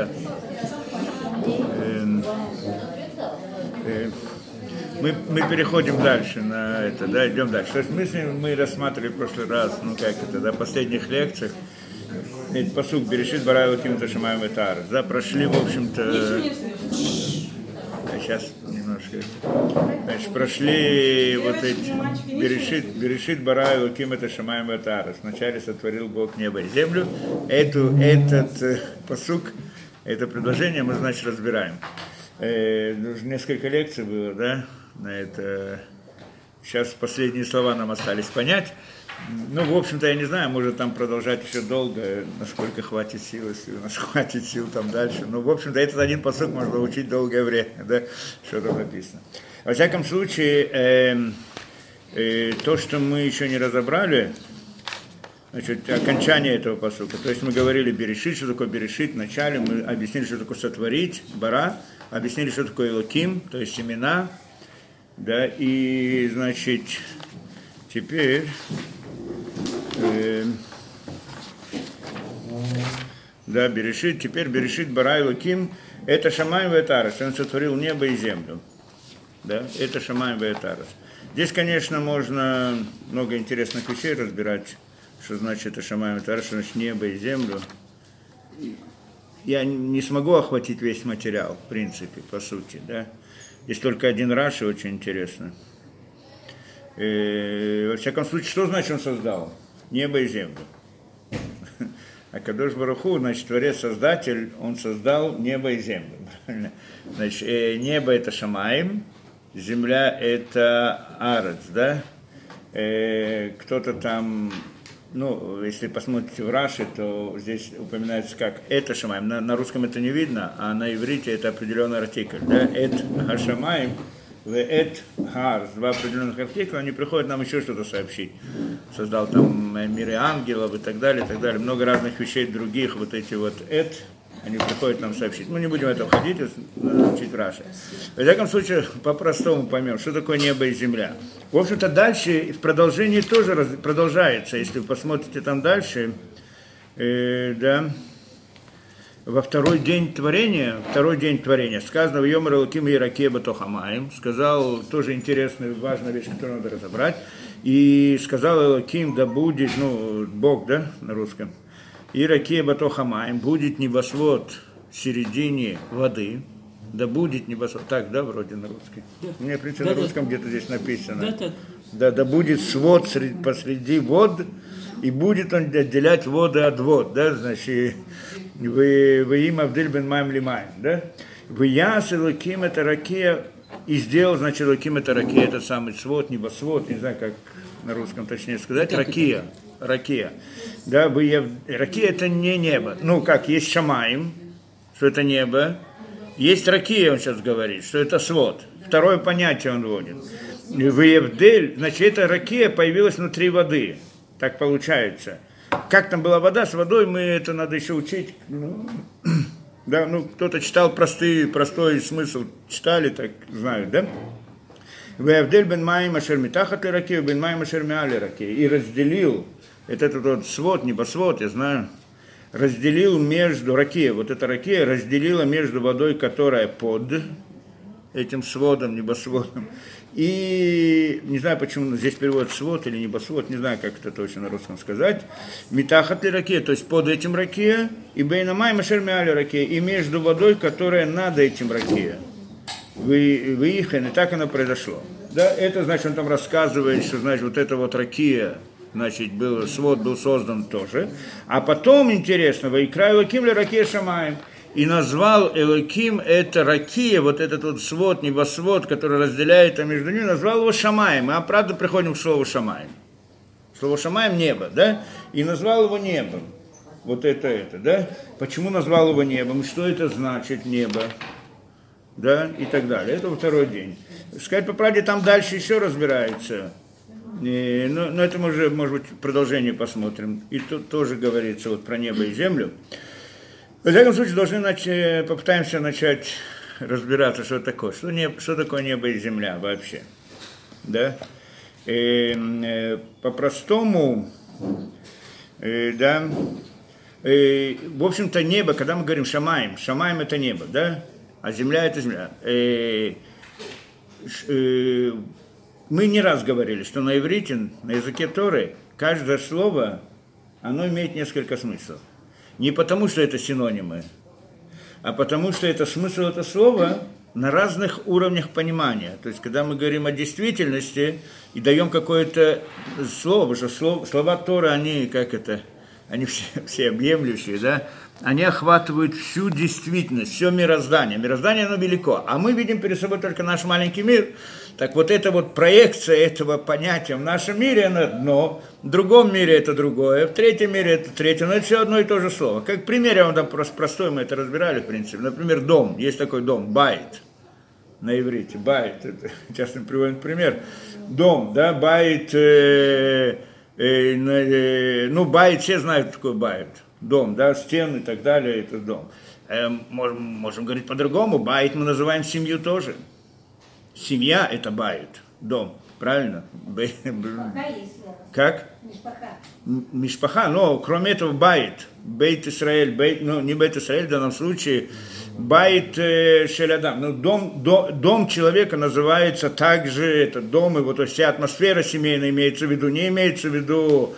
Да. Эм, э, мы, мы переходим дальше на это, да, идем дальше. То есть мы, мы рассматривали в прошлый раз, ну как это, да, последних лекциях, это посук Берешит Барайла Кимта Шамаем Этар. Да, прошли, в общем-то, сейчас немножко, значит, прошли вот эти, Берешит, Берешит Барайла Кимта Шамаем Этар. Вначале сотворил Бог небо и землю. Эту, этот э, посук, это предложение мы, значит, разбираем. Э, несколько лекций было, да, на это. Сейчас последние слова нам остались понять. Ну, в общем-то, я не знаю, может там продолжать еще долго, насколько хватит сил, если у нас хватит сил там дальше. Но, в общем-то, этот один посыл можно учить долгое время, да, что там написано. Во всяком случае, э, э, то, что мы еще не разобрали, значит, окончание этого посылка. То есть мы говорили берешит, что такое берешит, вначале мы объяснили, что такое сотворить, бара, объяснили, что такое локим, то есть семена, да, и, значит, теперь... Э, да, Берешит, теперь Берешит Барай Луким, это Шамай Ветарас, он сотворил небо и землю. Да, это Шамай Ветарас. Здесь, конечно, можно много интересных вещей разбирать, что значит Ветарас, что значит небо и землю. Я не смогу охватить весь материал, в принципе, по сути, да. Есть только один Раши, очень интересно. И, э, во всяком случае, что значит он создал? Небо и землю. А Кадош Баруху, значит, Творец-Создатель, он создал небо и землю. Значит, э, небо это Шамаем, земля это Арец, да? Э, кто-то там ну, если посмотрите в Раши, то здесь упоминается как это Шамаем. На, на русском это не видно, а на иврите это определенный артикль. Да? Эт Хашамаем, в Эт Хар, два определенных артикля, они приходят нам еще что-то сообщить. Создал там миры ангелов и так далее, и так далее. Много разных вещей других, вот эти вот Эт, они приходят нам сообщить. Мы не будем это входить, учить Раши. В всяком случае, по-простому поймем, что такое небо и земля. В общем-то, дальше в продолжении тоже раз, продолжается. Если вы посмотрите там дальше, э, да, во второй день творения, второй день творения, сказано в Йомар Луким и Иракеба Тохамаем, сказал тоже интересную, важную вещь, которую надо разобрать, и сказал Элоким, да будет, ну, Бог, да, на русском, и раке батохамаем, будет небосвод в середине воды, да будет небосвод, так, да, вроде на русском? Да. У меня, в принципе, да, на русском да. где-то здесь написано. Да, так. Да, да будет свод среди, посреди вод, и будет он отделять воды от вод, да, значит, вы, вы им Авдель бен Маем Лимаем, да? Вы яс Луким это ракея, и сделал, значит, Луким это ракея, этот самый свод, небосвод, не знаю, как на русском точнее сказать, ракия ракия. Да, бы ракия это не небо. Ну, как есть Шамаем, что это небо. Есть ракия, он сейчас говорит, что это свод. Второе понятие он вводит. В Евдель, значит, эта ракия появилась внутри воды. Так получается. Как там была вода с водой, мы это надо еще учить. Ну, да, ну, кто-то читал простые, простой смысл, читали, так знают, да? Вевдель бен майм ашер митахат раки, бен майм ашер миали раки. И разделил это этот вот свод, небосвод, я знаю, разделил между ракеей, вот эта ракея разделила между водой, которая под этим сводом, небосводом, и не знаю, почему здесь перевод свод или небосвод, не знаю, как это точно на русском сказать. Метахат ли раке, то есть под этим раке, и бейнамай машермяли раке, и между водой, которая над этим раке. Вы, выехали, и так оно произошло. Да, это значит, он там рассказывает, что значит вот эта вот ракия, значит, был, свод был создан тоже. А потом, интересно, Вайкра Элоким ли Ракия Шамаем. И назвал Элоким это Ракия, вот этот вот свод, небосвод, который разделяет а между ними, назвал его Шамаем. А правда приходим к слову Шамаем. Слово Шамаем – небо, да? И назвал его небом. Вот это, это, да? Почему назвал его небом? Что это значит небо? Да? И так далее. Это второй день. Сказать по правде, там дальше еще разбирается и, ну, но это мы уже, может быть, продолжение посмотрим. И тут тоже говорится вот про небо и землю. В всяком случае, должны начать, попытаемся начать разбираться, что такое. Что, не, что такое небо и земля вообще. Да? И, э, по-простому, э, да, э, в общем-то, небо, когда мы говорим шамаем, шамаем это небо, да, а земля это земля. Э, э, мы не раз говорили, что на иврите, на языке Торы, каждое слово, оно имеет несколько смыслов. Не потому, что это синонимы, а потому, что это смысл этого слова на разных уровнях понимания. То есть, когда мы говорим о действительности и даем какое-то слово, потому что слова, Торы, они, как это, они все, все объемлющие, да, они охватывают всю действительность, все мироздание. Мироздание, оно велико, а мы видим перед собой только наш маленький мир. Так вот, эта вот проекция этого понятия в нашем мире, оно одно, в другом мире это другое, в третьем мире это третье, но это все одно и то же слово. Как пример, я вам там просто простой, мы это разбирали, в принципе. Например, дом, есть такой дом, байт, на иврите, בית, это часто приводим пример. Дом, да, בית, э, э, э, ну, בית, все знают, такой בית дом, да, стены и так далее, это дом. Э, можем, можем говорить по-другому, בית мы называем семью тоже. Семья – это בית, дом, правильно? Как? משפחה. משפחה, но кроме этого בית, בית ישראל, בית, ну не בית ישראל в данном случае, байт э, шелядам, ну дом, до, дом человека называется также, это дом, его, то есть вся атмосфера семейная имеется в виду, не имеется в виду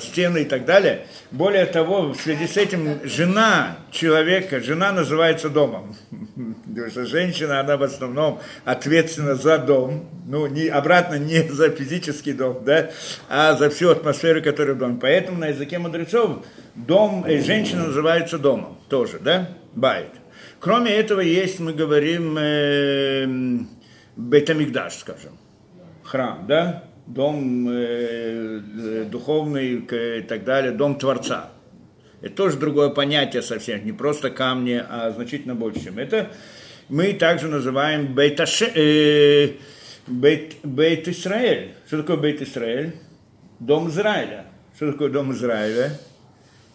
стены и так далее. Более того, в связи с этим жена человека, жена называется домом. Потому что женщина, она в основном ответственна за дом, ну, не, обратно не за физический дом, да, а за всю атмосферу, которая в доме. Поэтому на языке мудрецов дом, и женщина называется домом тоже, да, байт. Кроме этого, есть, мы говорим, э, Бетамикдаш, скажем, храм, да, дом э, э духовный и так далее, дом Творца. Это тоже другое понятие совсем, не просто камни, а значительно больше, чем это. Мы также называем Бейт, Аше, э, Бейт, Бейт Исраэль. Что такое Бейт Исраэль? Дом Израиля. Что такое дом Израиля?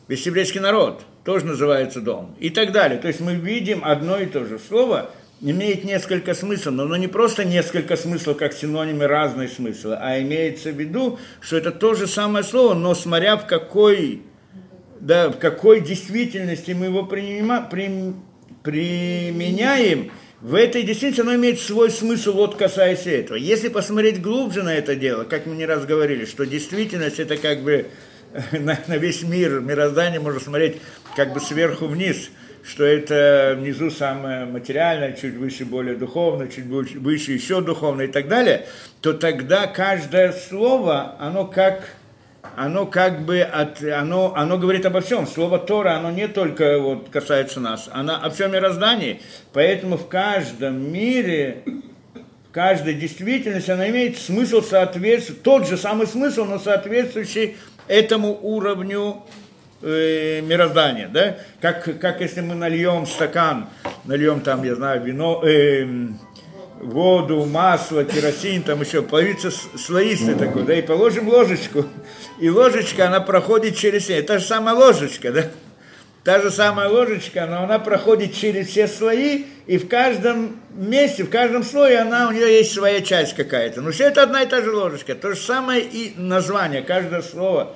Весь еврейский народ тоже называется дом. И так далее. То есть мы видим одно и то же слово – имеет несколько смыслов, но не просто несколько смыслов, как синонимы разные смыслы, а имеется в виду, что это то же самое слово, но смотря в какой, да, в какой действительности мы его принима, при, применяем, в этой действительности оно имеет свой смысл, вот касаясь этого. Если посмотреть глубже на это дело, как мы не раз говорили, что действительность это как бы на, на весь мир, мироздание можно смотреть как бы сверху вниз – что это внизу самое материальное, чуть выше более духовно, чуть выше еще духовно и так далее, то тогда каждое слово, оно как оно как бы от, оно, оно говорит обо всем. Слово Тора, оно не только вот касается нас, оно о всем мироздании. Поэтому в каждом мире, в каждой действительности, она имеет смысл соответствующий, тот же самый смысл, но соответствующий этому уровню э, мироздания, да? Как, как если мы нальем стакан, нальем там, я знаю, вино, э, воду, масло, керосин, там еще появится слоистый такой, да, и положим ложечку, и ложечка, она проходит через все, та же самая ложечка, да, та же самая ложечка, но она проходит через все слои, и в каждом месте, в каждом слое она, у нее есть своя часть какая-то. Но все это одна и та же ложечка. То же самое и название, каждое слово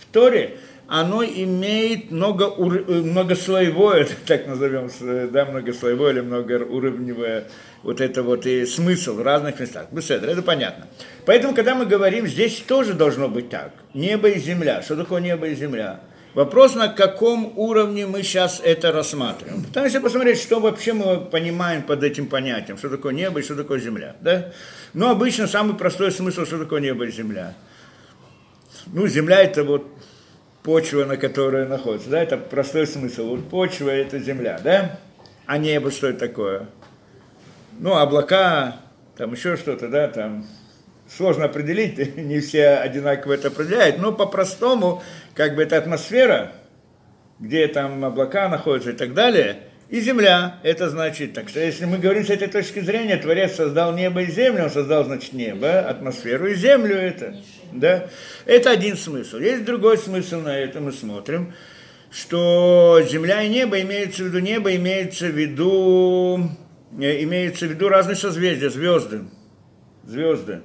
в Торе, оно имеет много, многослоевое, так назовем, да, многослоевое или многоуровневое вот это вот и смысл в разных местах. Беседа, это понятно. Поэтому, когда мы говорим, здесь тоже должно быть так. Небо и земля. Что такое небо и земля? Вопрос, на каком уровне мы сейчас это рассматриваем. Потому что посмотреть, что вообще мы понимаем под этим понятием, что такое небо и что такое земля. Да? Но обычно самый простой смысл, что такое небо и земля. Ну, земля это вот почва, на которой находится, да, это простой смысл. Вот почва – это земля, да, а небо что это такое? Ну, облака, там еще что-то, да, там сложно определить, не все одинаково это определяют, но по-простому, как бы это атмосфера, где там облака находятся и так далее – и земля. Это значит, так что если мы говорим с этой точки зрения, Творец создал небо и землю, он создал, значит, небо, атмосферу и землю это. Да? Это один смысл. Есть другой смысл на это, мы смотрим, что земля и небо имеется в виду, небо имеется в виду, э, имеется в виду разные созвездия, звезды. Звезды.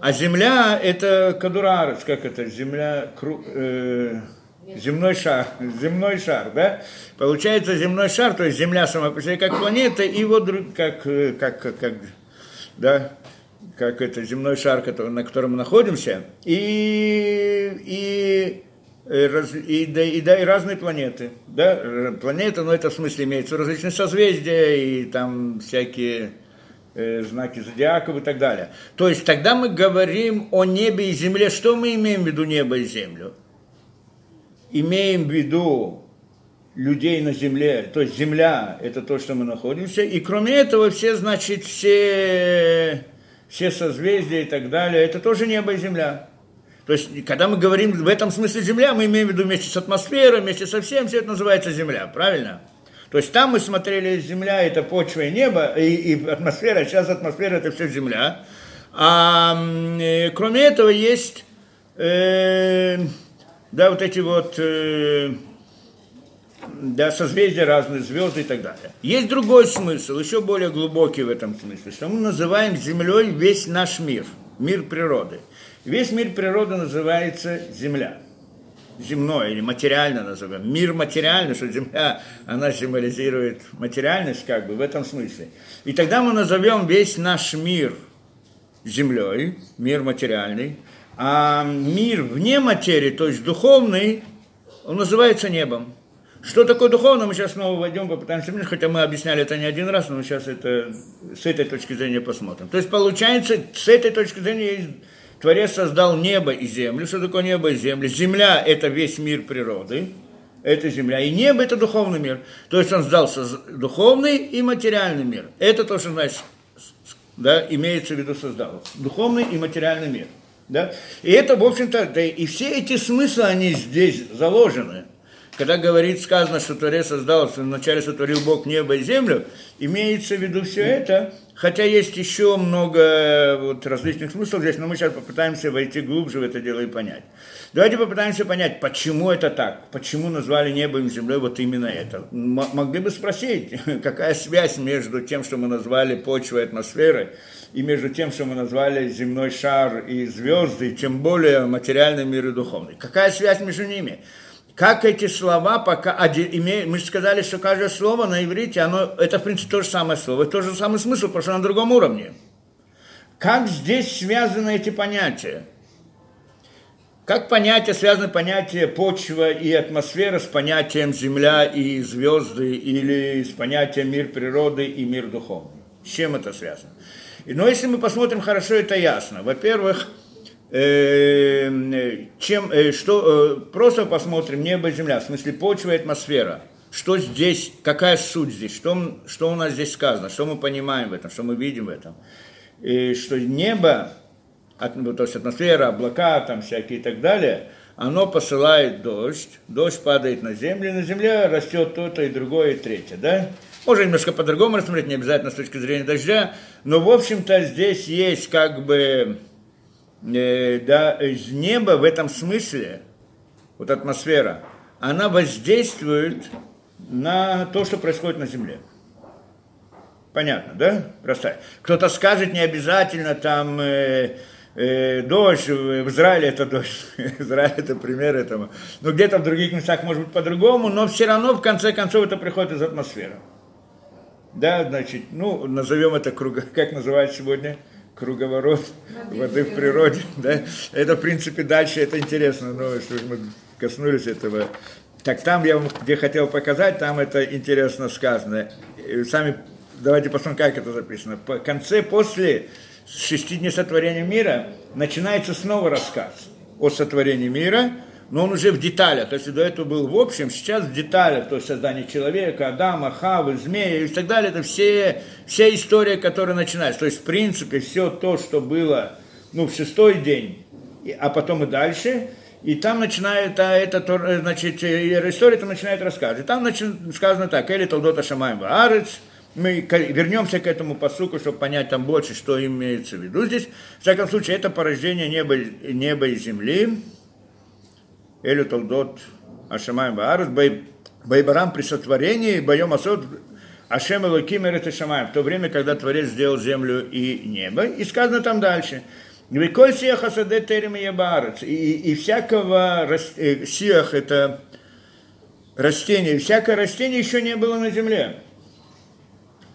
А земля это кадурарец, как это, земля, кру, э, Земной шар, земной шар, да? Получается земной шар, то есть Земля сама по себе как планета, и вот как, как, как, как да, как это земной шар, на котором мы находимся, и, и, и, да, и, да, и разные планеты. Да? Планеты, ну это в смысле имеется различные созвездия, и там всякие э, знаки зодиаков и так далее. То есть тогда мы говорим о небе и земле. Что мы имеем в виду небо и землю? Имеем в виду людей на земле, то есть земля – это то, что мы находимся, и кроме этого все, значит, все все созвездия и так далее, это тоже небо и земля. То есть, когда мы говорим в этом смысле земля, мы имеем в виду вместе с атмосферой, вместе со всем, все это называется земля, правильно? То есть там мы смотрели земля, это почва и небо, и, и атмосфера, а сейчас атмосфера это все земля. А э, кроме этого есть, э, да, вот эти вот э, да, созвездия разные, звезды и так далее. Есть другой смысл, еще более глубокий в этом смысле, что мы называем Землей весь наш мир, мир природы. Весь мир природы называется Земля. Земной или материально назовем. Мир материальный, что Земля, она символизирует материальность, как бы, в этом смысле. И тогда мы назовем весь наш мир Землей, мир материальный, а мир вне материи, то есть духовный, он называется небом. Что такое духовно, мы сейчас снова войдем, попытаемся хотя мы объясняли это не один раз, но мы сейчас это с этой точки зрения посмотрим. То есть получается, с этой точки зрения Творец создал небо и землю. Что такое небо и земля? Земля – это весь мир природы, это земля. И небо – это духовный мир. То есть он создал духовный и материальный мир. Это то, что значит, да, имеется в виду создал. Духовный и материальный мир. Да? И это, в общем-то, да, и все эти смыслы, они здесь заложены когда говорит, сказано, что Творец создал, что вначале сотворил Бог небо и землю, имеется в виду все это, хотя есть еще много вот, различных смыслов здесь, но мы сейчас попытаемся войти глубже в это дело и понять. Давайте попытаемся понять, почему это так, почему назвали небо и землей вот именно это. М- могли бы спросить, какая связь между тем, что мы назвали почвой, атмосферой, и между тем, что мы назвали земной шар и звезды, и тем более материальный мир и духовный. Какая связь между ними? Как эти слова пока имеют, мы сказали, что каждое слово на иврите, оно, это в принципе то же самое слово, тот же самый смысл, просто на другом уровне. Как здесь связаны эти понятия? Как понятие, связаны понятие почва и атмосфера с понятием земля и звезды или с понятием мир природы и мир духовный? С чем это связано? Но если мы посмотрим хорошо, это ясно. Во-первых, чем, э, что, э, просто посмотрим небо и земля, в смысле почва и атмосфера. Что здесь, какая суть здесь, что, что у нас здесь сказано, что мы понимаем в этом, что мы видим в этом. И что небо, ну, то есть атмосфера, облака там всякие и так далее, оно посылает дождь, дождь падает на землю, на земле растет то-то и другое, и третье, да? Можно немножко по-другому рассмотреть, не обязательно с точки зрения дождя, но, в общем-то, здесь есть как бы э, да, из неба в этом смысле, вот атмосфера, она воздействует на то, что происходит на Земле. Понятно, да? Простая. Кто-то скажет, не обязательно там э, э, дождь, в Израиле это дождь, Израиль это пример этому. Но где-то в других местах может быть по-другому, но все равно в конце концов это приходит из атмосферы. Да, значит, ну, назовем это круг, как называют сегодня? Круговорот воды в природе. Да? Это, в принципе, дальше это интересно, но если мы коснулись этого. Так там я вам где хотел показать, там это интересно сказано. И сами давайте посмотрим, как это записано. По конце, после шести дней сотворения мира, начинается снова рассказ о сотворении мира – но он уже в деталях. Если до этого был в общем, сейчас в деталях, то есть создание человека, Адама, Хавы, змея и так далее, это все, вся история, которая начинается. То есть, в принципе, все то, что было ну, в шестой день, а потом и дальше, и там начинает, а это, значит, история там начинает рассказывать. Там значит, сказано так, Эли Толдота Шамаем Арец, мы вернемся к этому посуку, чтобы понять там больше, что имеется в виду здесь. В всяком случае, это порождение неба, неба и земли, Элю Толдот Ашамаем Баарус, Байбарам при сотворении, Байом Асот, Ашем Элоким Эрет Шамаем, в то время, когда Творец сделал землю и небо. И сказано там дальше. Виколь сиаха саде терем ябарец. И, и всякого э, сиах это растение, всякое растение еще не было на земле.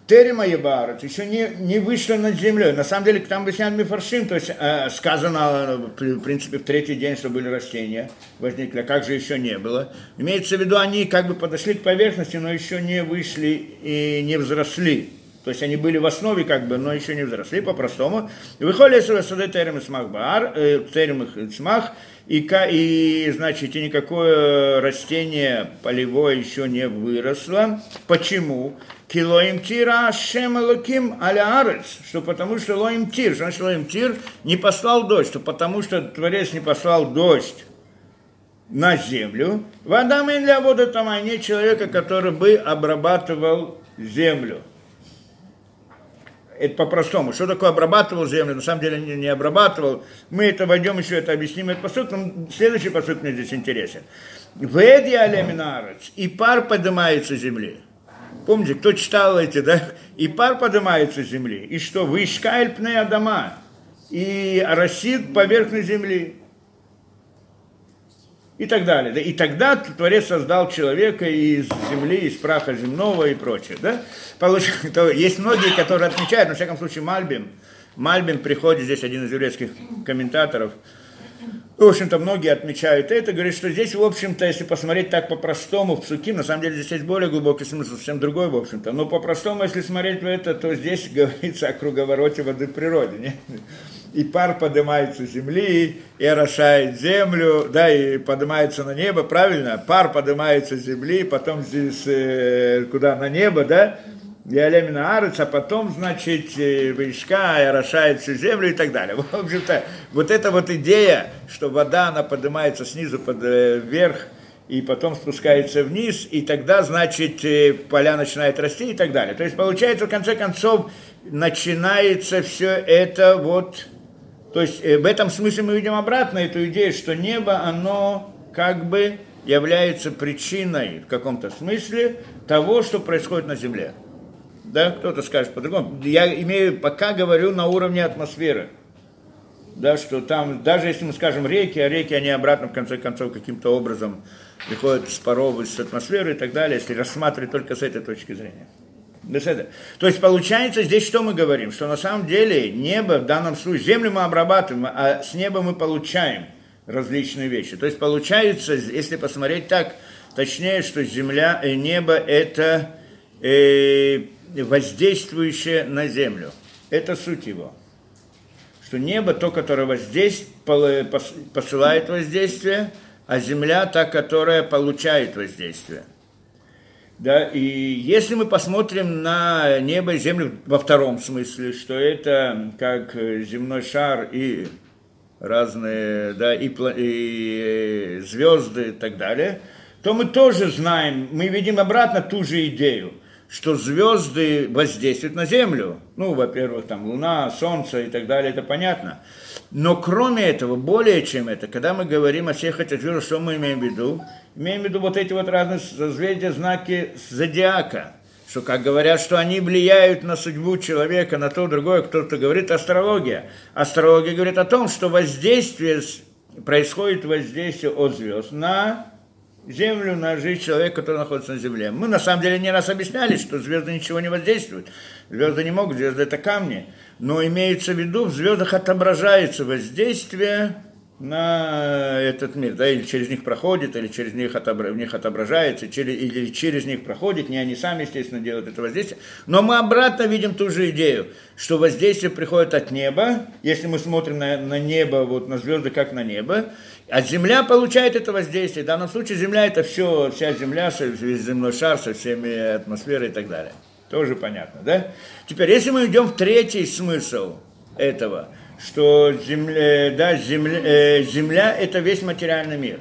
Терема Ебарат еще не, не вышло над землей. На самом деле, там объясняют Мифаршим, то есть э, сказано, в принципе, в третий день, что были растения, возникли, а как же еще не было. Имеется в виду, они как бы подошли к поверхности, но еще не вышли и не взросли. То есть они были в основе, как бы, но еще не взросли, по-простому. Выходит, что сады терем смах бар, э, терем смах, и, и, значит, и никакое растение полевое еще не выросло. Почему? Килоим тира Ашем Элоким аля что потому что лоим тир, значит лоим тир не послал дождь, что потому что Творец не послал дождь на землю. Вода для воды там, а нет человека, который бы обрабатывал землю. Это по-простому. Что такое обрабатывал землю? На самом деле не, не обрабатывал. Мы это войдем еще, это объясним. Это посуд, но следующий посуд мне здесь интересен. Веди алеминарец. И пар поднимается с земли. Помните, кто читал эти, да? И пар поднимается с земли. И что? Вы пне дома. И оросит поверхность земли. И так далее. Да? И тогда Творец создал человека из земли, из праха земного и прочее. Да? Получается, есть многие, которые отмечают, на всяком случае, Мальбим. Мальбим приходит, здесь один из еврейских комментаторов, в общем-то, многие отмечают это, говорят, что здесь, в общем-то, если посмотреть так по-простому в Псуки, на самом деле здесь есть более глубокий смысл, совсем другой, в общем-то. Но по-простому, если смотреть в это, то здесь говорится о круговороте воды в природе. Не? И пар поднимается с земли, и орошает землю, да, и поднимается на небо, правильно? Пар поднимается с земли, потом здесь э, куда на небо, да? Ялемина Арец, а потом, значит, э, вышка и орошает всю землю и так далее. В общем-то, вот эта вот идея, что вода, она поднимается снизу под, э, вверх, и потом спускается вниз, и тогда, значит, э, поля начинают расти и так далее. То есть, получается, в конце концов, начинается все это вот... То есть, в этом смысле мы видим обратно эту идею, что небо, оно как бы является причиной в каком-то смысле того, что происходит на земле да, кто-то скажет по-другому. Я имею, пока говорю на уровне атмосферы. Да, что там, даже если мы скажем реки, а реки, они обратно, в конце концов, каким-то образом приходят с паров, с атмосферы и так далее, если рассматривать только с этой точки зрения. То есть получается здесь что мы говорим? Что на самом деле небо в данном случае, землю мы обрабатываем, а с неба мы получаем различные вещи. То есть получается, если посмотреть так, точнее, что земля и небо это э, воздействующее на землю. Это суть его. Что небо то, которое воздействует, посылает воздействие, а земля та, которая получает воздействие. Да, и если мы посмотрим на небо и землю во втором смысле, что это как земной шар и разные, да, и, и звезды и так далее, то мы тоже знаем, мы видим обратно ту же идею – что звезды воздействуют на Землю. Ну, во-первых, там Луна, Солнце и так далее, это понятно. Но кроме этого, более чем это, когда мы говорим о всех этих звездах, что мы имеем в виду? Имеем в виду вот эти вот разные созвездия, знаки зодиака. Что, как говорят, что они влияют на судьбу человека, на то, другое, кто-то говорит астрология. Астрология говорит о том, что воздействие, происходит воздействие от звезд на землю на жизнь человека, который находится на земле. Мы на самом деле не раз объясняли, что звезды ничего не воздействуют. Звезды не могут, звезды это камни. Но имеется в виду, в звездах отображается воздействие на этот мир, да, или через них проходит, или через них, отобра... в них отображается, через... или через них проходит, не они сами, естественно, делают это воздействие. Но мы обратно видим ту же идею, что воздействие приходит от неба, если мы смотрим на, на небо, вот на звезды, как на небо, а Земля получает это воздействие. В данном случае Земля это все, вся Земля, весь земной шар со всеми атмосферой и так далее. Тоже понятно, да? Теперь, если мы идем в третий смысл этого, что земля, да, земля, э, земля это весь материальный мир.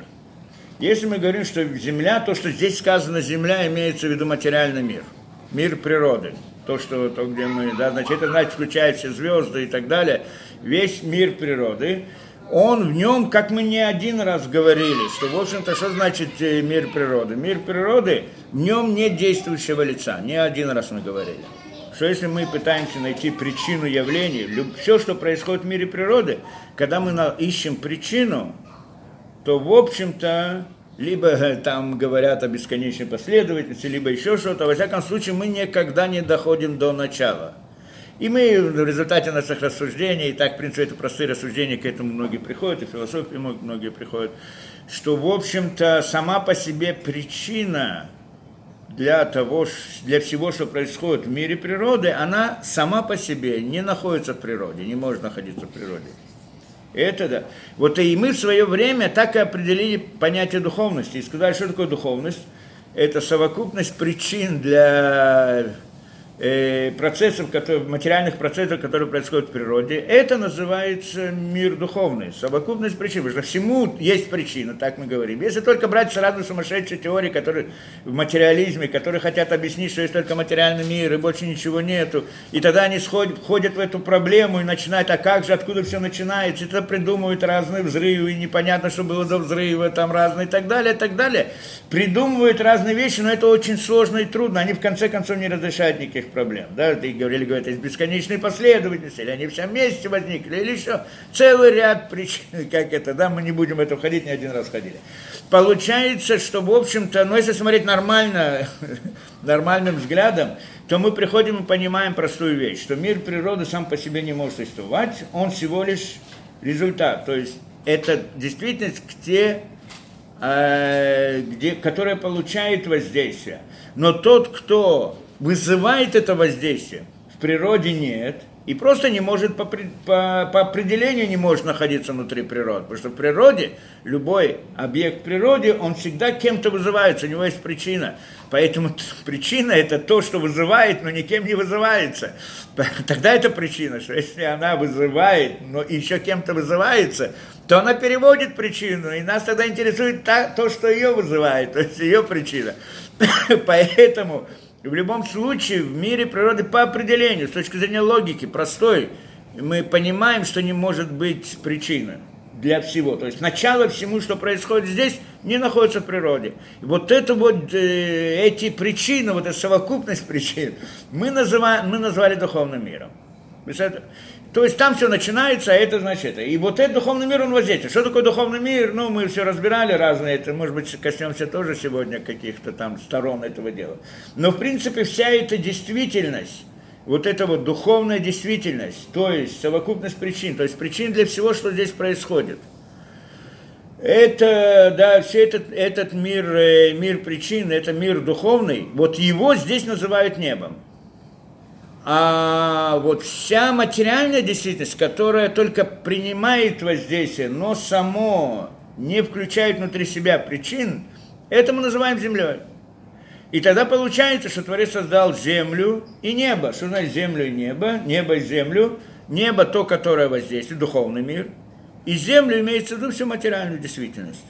Если мы говорим, что Земля, то, что здесь сказано Земля, имеется в виду материальный мир, мир природы. То, что, то, где мы, да, значит, это значит, включает все звезды и так далее, весь мир природы он в нем, как мы не один раз говорили, что, в общем-то, что значит э, мир природы? Мир природы, в нем нет действующего лица. Не один раз мы говорили. что если мы пытаемся найти причину явления, все, что происходит в мире природы, когда мы ищем причину, то, в общем-то, либо там говорят о бесконечной последовательности, либо еще что-то. Во всяком случае, мы никогда не доходим до начала. И мы в результате наших рассуждений, и так, в принципе, это простые рассуждения, к этому многие приходят, и философии многие приходят, что, в общем-то, сама по себе причина для того, для всего, что происходит в мире природы, она сама по себе не находится в природе, не может находиться в природе. Это да. Вот и мы в свое время так и определили понятие духовности. И сказали, что такое духовность. Это совокупность причин для процессов, которые, материальных процессов, которые происходят в природе, это называется мир духовный, совокупность причин. Потому что всему есть причина, так мы говорим. Если только брать сразу сумасшедшие теории, которые в материализме, которые хотят объяснить, что есть только материальный мир и больше ничего нету, и тогда они сходят, входят в эту проблему и начинают, а как же, откуда все начинается, и тогда придумывают разные взрывы, и непонятно, что было до взрыва, там разные и так далее, и так далее. Придумывают разные вещи, но это очень сложно и трудно. Они в конце концов не разрешают никаких этих проблем. Да, ты говорили, говорят, есть бесконечные последовательности, или они все вместе возникли, или еще целый ряд причин, как это, да, мы не будем это входить, не один раз ходили. Получается, что, в общем-то, ну, если смотреть нормально, нормальным взглядом, то мы приходим и понимаем простую вещь, что мир природы сам по себе не может существовать, он всего лишь результат. То есть это действительность, где, э, где, которая получает воздействие. Но тот, кто вызывает это воздействие. В природе нет. И просто не может по, по, по определению не может находиться внутри природы. Потому что в природе, любой объект в природе, он всегда кем-то вызывается, у него есть причина. Поэтому причина это то, что вызывает, но никем не вызывается. Тогда это причина, что если она вызывает, но еще кем-то вызывается, то она переводит причину, и нас тогда интересует та, то, что ее вызывает, то есть ее причина. Поэтому в любом случае в мире природы по определению, с точки зрения логики, простой, мы понимаем, что не может быть причины для всего. То есть начало всему, что происходит здесь, не находится в природе. И вот это вот, э, эти причины, вот эта совокупность причин, мы, называем, мы назвали духовным миром. То есть там все начинается, а это значит это. И вот этот духовный мир, он воздействует. Что такое духовный мир? Ну, мы все разбирали разные, это, может быть, коснемся тоже сегодня каких-то там сторон этого дела. Но, в принципе, вся эта действительность, вот эта вот духовная действительность, то есть совокупность причин, то есть причин для всего, что здесь происходит. Это, да, все этот, этот мир, э, мир причин, это мир духовный, вот его здесь называют небом а вот вся материальная действительность, которая только принимает воздействие, но само не включает внутри себя причин, это мы называем землей. И тогда получается, что Творец создал землю и небо. Что значит землю и небо? Небо и землю. Небо то, которое воздействует, духовный мир. И землю имеется в виду всю материальную действительность.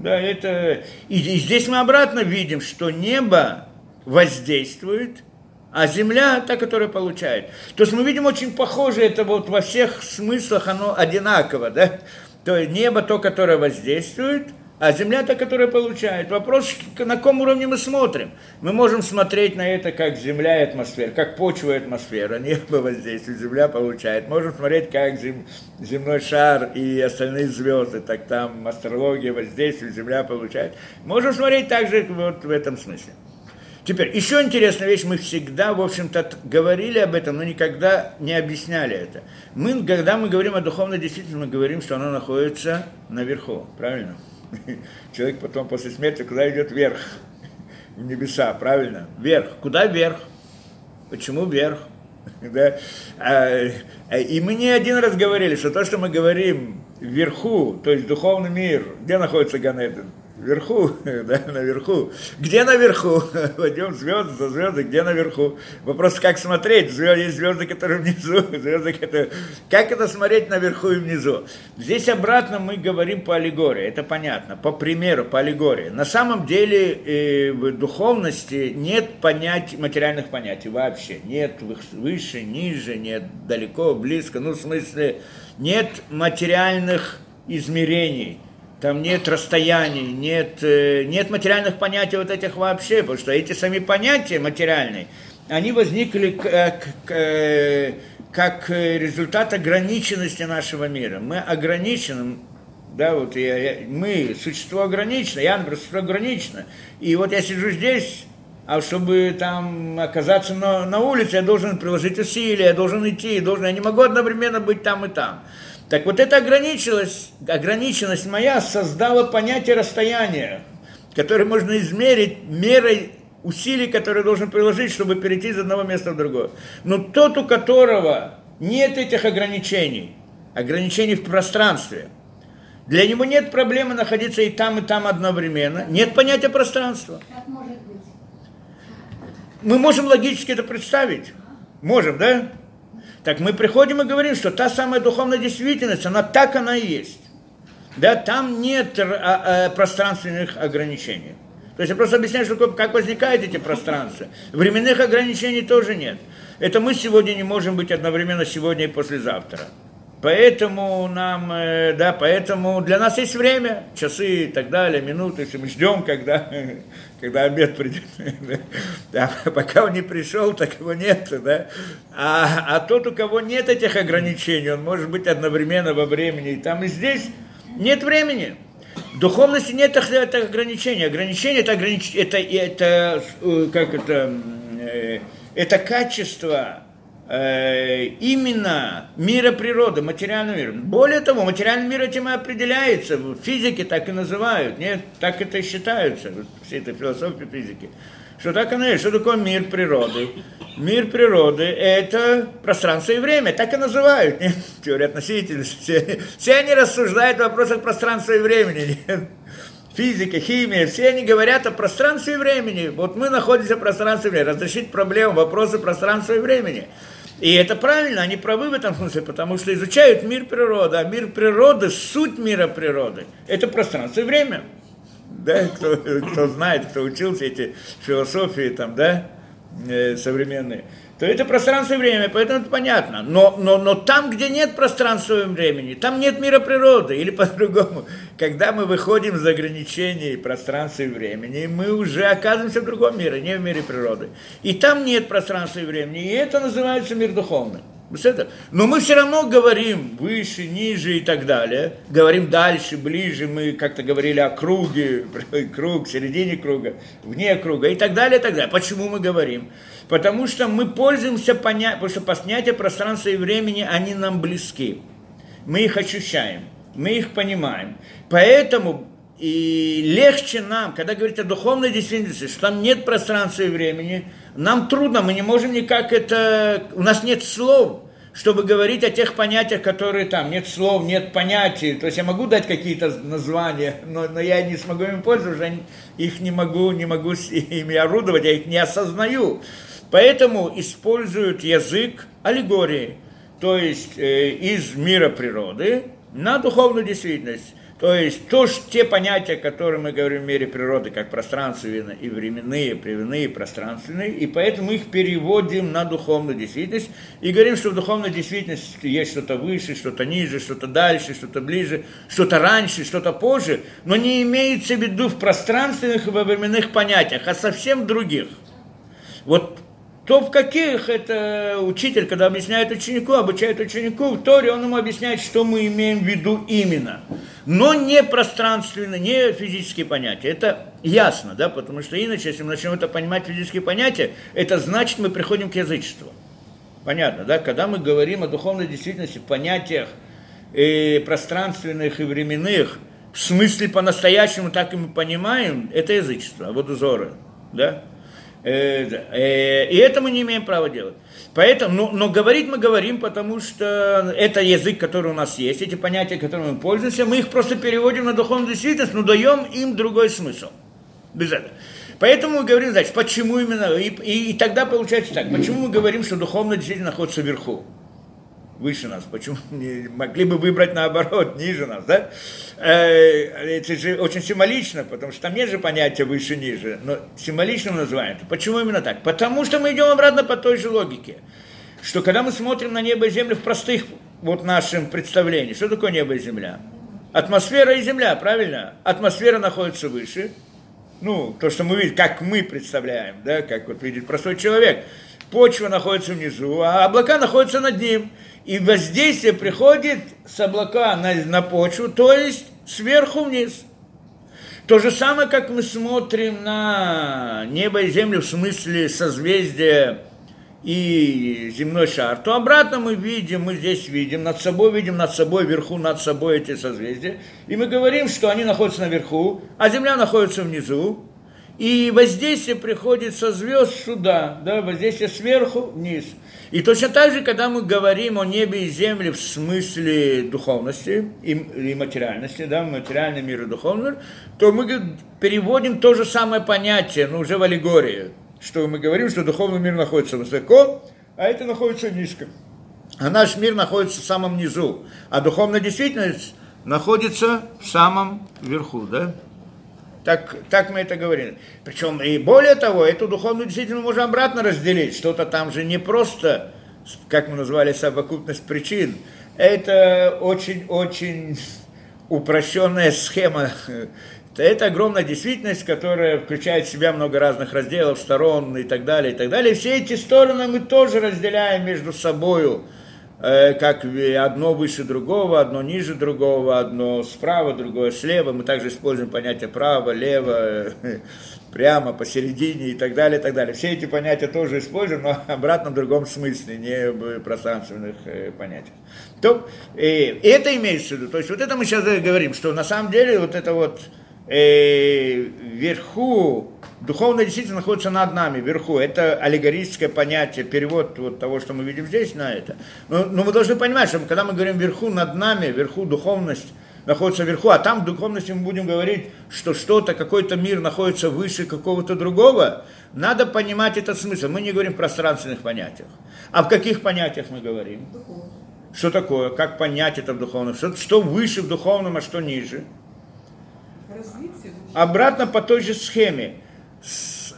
Да, это... И, и здесь мы обратно видим, что небо воздействует – а земля та, которая получает. То есть мы видим очень похоже, это вот во всех смыслах оно одинаково, да? То есть небо то, которое воздействует, а земля та, которая получает. Вопрос, на каком уровне мы смотрим. Мы можем смотреть на это как земля и атмосфера, как почва и атмосфера. Небо воздействует, земля получает. Можем смотреть, как зем, земной шар и остальные звезды, так там астрология воздействует, земля получает. Можем смотреть также вот в этом смысле. Теперь, еще интересная вещь, мы всегда, в общем-то, говорили об этом, но никогда не объясняли это. Мы, когда мы говорим о духовной действительности, мы говорим, что она находится наверху, правильно? Человек потом после смерти куда идет вверх? В небеса, правильно? Вверх. Куда вверх? Почему вверх? Да? А, а, и мы не один раз говорили, что то, что мы говорим вверху, то есть духовный мир, где находится Ганеден? Вверху, да, наверху. Где наверху? Пойдем звезды за звезды, где наверху? Вопрос, как смотреть? Звезды, есть звезды, которые внизу, звезды, которые... Как это смотреть наверху и внизу? Здесь обратно мы говорим по аллегории, это понятно, по примеру, по аллегории. На самом деле э, в духовности нет понятий, материальных понятий вообще. Нет выше, ниже, нет далеко, близко, ну в смысле нет материальных измерений – там нет расстояний, нет, э, нет материальных понятий вот этих вообще, потому что эти сами понятия материальные, они возникли как, э, как результат ограниченности нашего мира. Мы ограничены, да, вот я, я, мы существо ограничено, я, например, существо ограничено. И вот я сижу здесь, а чтобы там оказаться на, на улице, я должен приложить усилия, я должен идти, должен, я не могу одновременно быть там и там. Так вот эта ограниченность, ограниченность моя создала понятие расстояния, которое можно измерить мерой усилий, которые должен приложить, чтобы перейти из одного места в другое. Но тот, у которого нет этих ограничений, ограничений в пространстве, для него нет проблемы находиться и там, и там одновременно. Нет понятия пространства. Как может быть? Мы можем логически это представить. Можем, да? Так мы приходим и говорим, что та самая духовная действительность, она так она и есть. Да, там нет а, а, пространственных ограничений. То есть я просто объясняю, что, как возникают эти пространства. Временных ограничений тоже нет. Это мы сегодня не можем быть одновременно сегодня и послезавтра. Поэтому нам, э, да, поэтому для нас есть время, часы и так далее, минуты, если мы ждем, когда, когда обед придет. Да, пока он не пришел, так его нет, да. А, а тот, у кого нет этих ограничений, он может быть одновременно во времени. И там и здесь нет времени. В духовности нет это ограничений. Ограничение это, огранич... это, это, э, как это, э, это качество именно мира природы, материального мира. Более того, материальный мир этим и определяется. В физике так и называют. Нет, так это и считается. Все это философия физики. Что так оно есть? Что такое мир природы? Мир природы – это пространство и время, так и называют. Нет? Теория относительности. Все, все они рассуждают о вопросах пространства и времени. Нет? Физика, химия, все они говорят о пространстве и времени. Вот мы находимся в пространстве и времени. Разрешить проблему, вопросы пространства и времени. И это правильно, они правы в этом смысле, потому что изучают мир природы, а мир природы, суть мира природы – это пространство и время. Да, кто, кто знает, кто учился эти философии там, да, э, современные, то это пространство и время, поэтому это понятно. Но, но, но там, где нет пространства и времени, там нет мира природы. Или по-другому, когда мы выходим за ограничений пространства и времени, мы уже оказываемся в другом мире, не в мире природы. И там нет пространства и времени, и это называется мир духовный. Но мы все равно говорим выше, ниже и так далее. Говорим дальше, ближе. Мы как-то говорили о круге, круг, середине круга, вне круга и так далее, и так далее. Почему мы говорим? Потому что мы пользуемся понятием, потому что понятия пространства и времени, они нам близки. Мы их ощущаем, мы их понимаем. Поэтому и легче нам, когда говорить о духовной действительности, что там нет пространства и времени, нам трудно, мы не можем никак это... У нас нет слов, чтобы говорить о тех понятиях, которые там. Нет слов, нет понятий. То есть я могу дать какие-то названия, но, но я не смогу им пользоваться, я их не могу, не могу ими орудовать, я их не осознаю. Поэтому используют язык аллегории, то есть э, из мира природы на духовную действительность. То есть то, что, те понятия, которые мы говорим в мире природы, как пространственные и временные, временные пространственные, и поэтому их переводим на духовную действительность и говорим, что в духовной действительности есть что-то выше, что-то ниже, что-то дальше, что-то ближе, что-то раньше, что-то позже, но не имеется в виду в пространственных и во временных понятиях, а совсем других. Вот то в каких это учитель, когда объясняет ученику, обучает ученику, в Торе он ему объясняет, что мы имеем в виду именно. Но не пространственно, не физические понятия. Это ясно, да, потому что иначе, если мы начнем это понимать физические понятия, это значит, мы приходим к язычеству. Понятно, да? Когда мы говорим о духовной действительности в понятиях и пространственных и временных, в смысле по-настоящему так и мы понимаем, это язычество, а вот узоры, да? Э, э, и это мы не имеем права делать. Поэтому, но, но говорить мы говорим, потому что это язык, который у нас есть, эти понятия, которыми мы пользуемся, мы их просто переводим на духовную действительность, но даем им другой смысл. Без этого. Поэтому мы говорим, значит, почему именно, и, и, и тогда получается так, почему мы говорим, что духовная действительность находится вверху выше нас, почему не могли бы выбрать наоборот, ниже нас, да? Э, это же очень символично, потому что там нет же понятия выше-ниже, но символично мы называем это. Почему именно так? Потому что мы идем обратно по той же логике, что когда мы смотрим на небо и землю в простых вот нашем представлении, что такое небо и земля? Атмосфера и земля, правильно? Атмосфера находится выше. Ну, то, что мы видим, как мы представляем, да, как вот видит простой человек. Почва находится внизу, а облака находятся над ним. И воздействие приходит с облака на, на почву, то есть сверху вниз. То же самое, как мы смотрим на небо и землю в смысле созвездия и земной шар, то обратно мы видим, мы здесь видим, над собой видим, над собой, вверху, над собой эти созвездия. И мы говорим, что они находятся наверху, а Земля находится внизу. И воздействие приходит со звезд сюда, да, воздействие сверху вниз. И точно так же, когда мы говорим о небе и земле в смысле духовности и, и материальности, да, материальный мир и духовный мир, то мы переводим то же самое понятие, но уже в аллегории. Что мы говорим, что духовный мир находится высоко, а это находится низко. А наш мир находится в самом низу, а духовная действительность находится в самом верху, да? Так, так мы это говорим. Причем и более того, эту духовную действительно можно обратно разделить. Что-то там же не просто, как мы назвали, совокупность причин. Это очень-очень упрощенная схема. Это огромная действительность, которая включает в себя много разных разделов, сторон и так далее, и так далее. Все эти стороны мы тоже разделяем между собой Э, как одно выше другого, одно ниже другого, одно справа, другое слева. Мы также используем понятие право, лево, прямо, посередине и так далее, и так далее. Все эти понятия тоже используем, но обратно в другом смысле, не в пространственных э, понятиях. То, и, и это имеется в виду. То есть вот это мы сейчас говорим, что на самом деле вот это вот э, вверху духовная действительно находится над нами, вверху. Это аллегорическое понятие, перевод вот того, что мы видим здесь, на это. Но, но мы должны понимать, что когда мы говорим вверху над нами, вверху духовность находится вверху, а там в духовности мы будем говорить, что что-то, какой-то мир находится выше какого-то другого, надо понимать этот смысл. Мы не говорим в пространственных понятиях. А в каких понятиях мы говорим? Что такое? Как понять это в духовном? Что, что выше в духовном, а что ниже? Обратно по той же схеме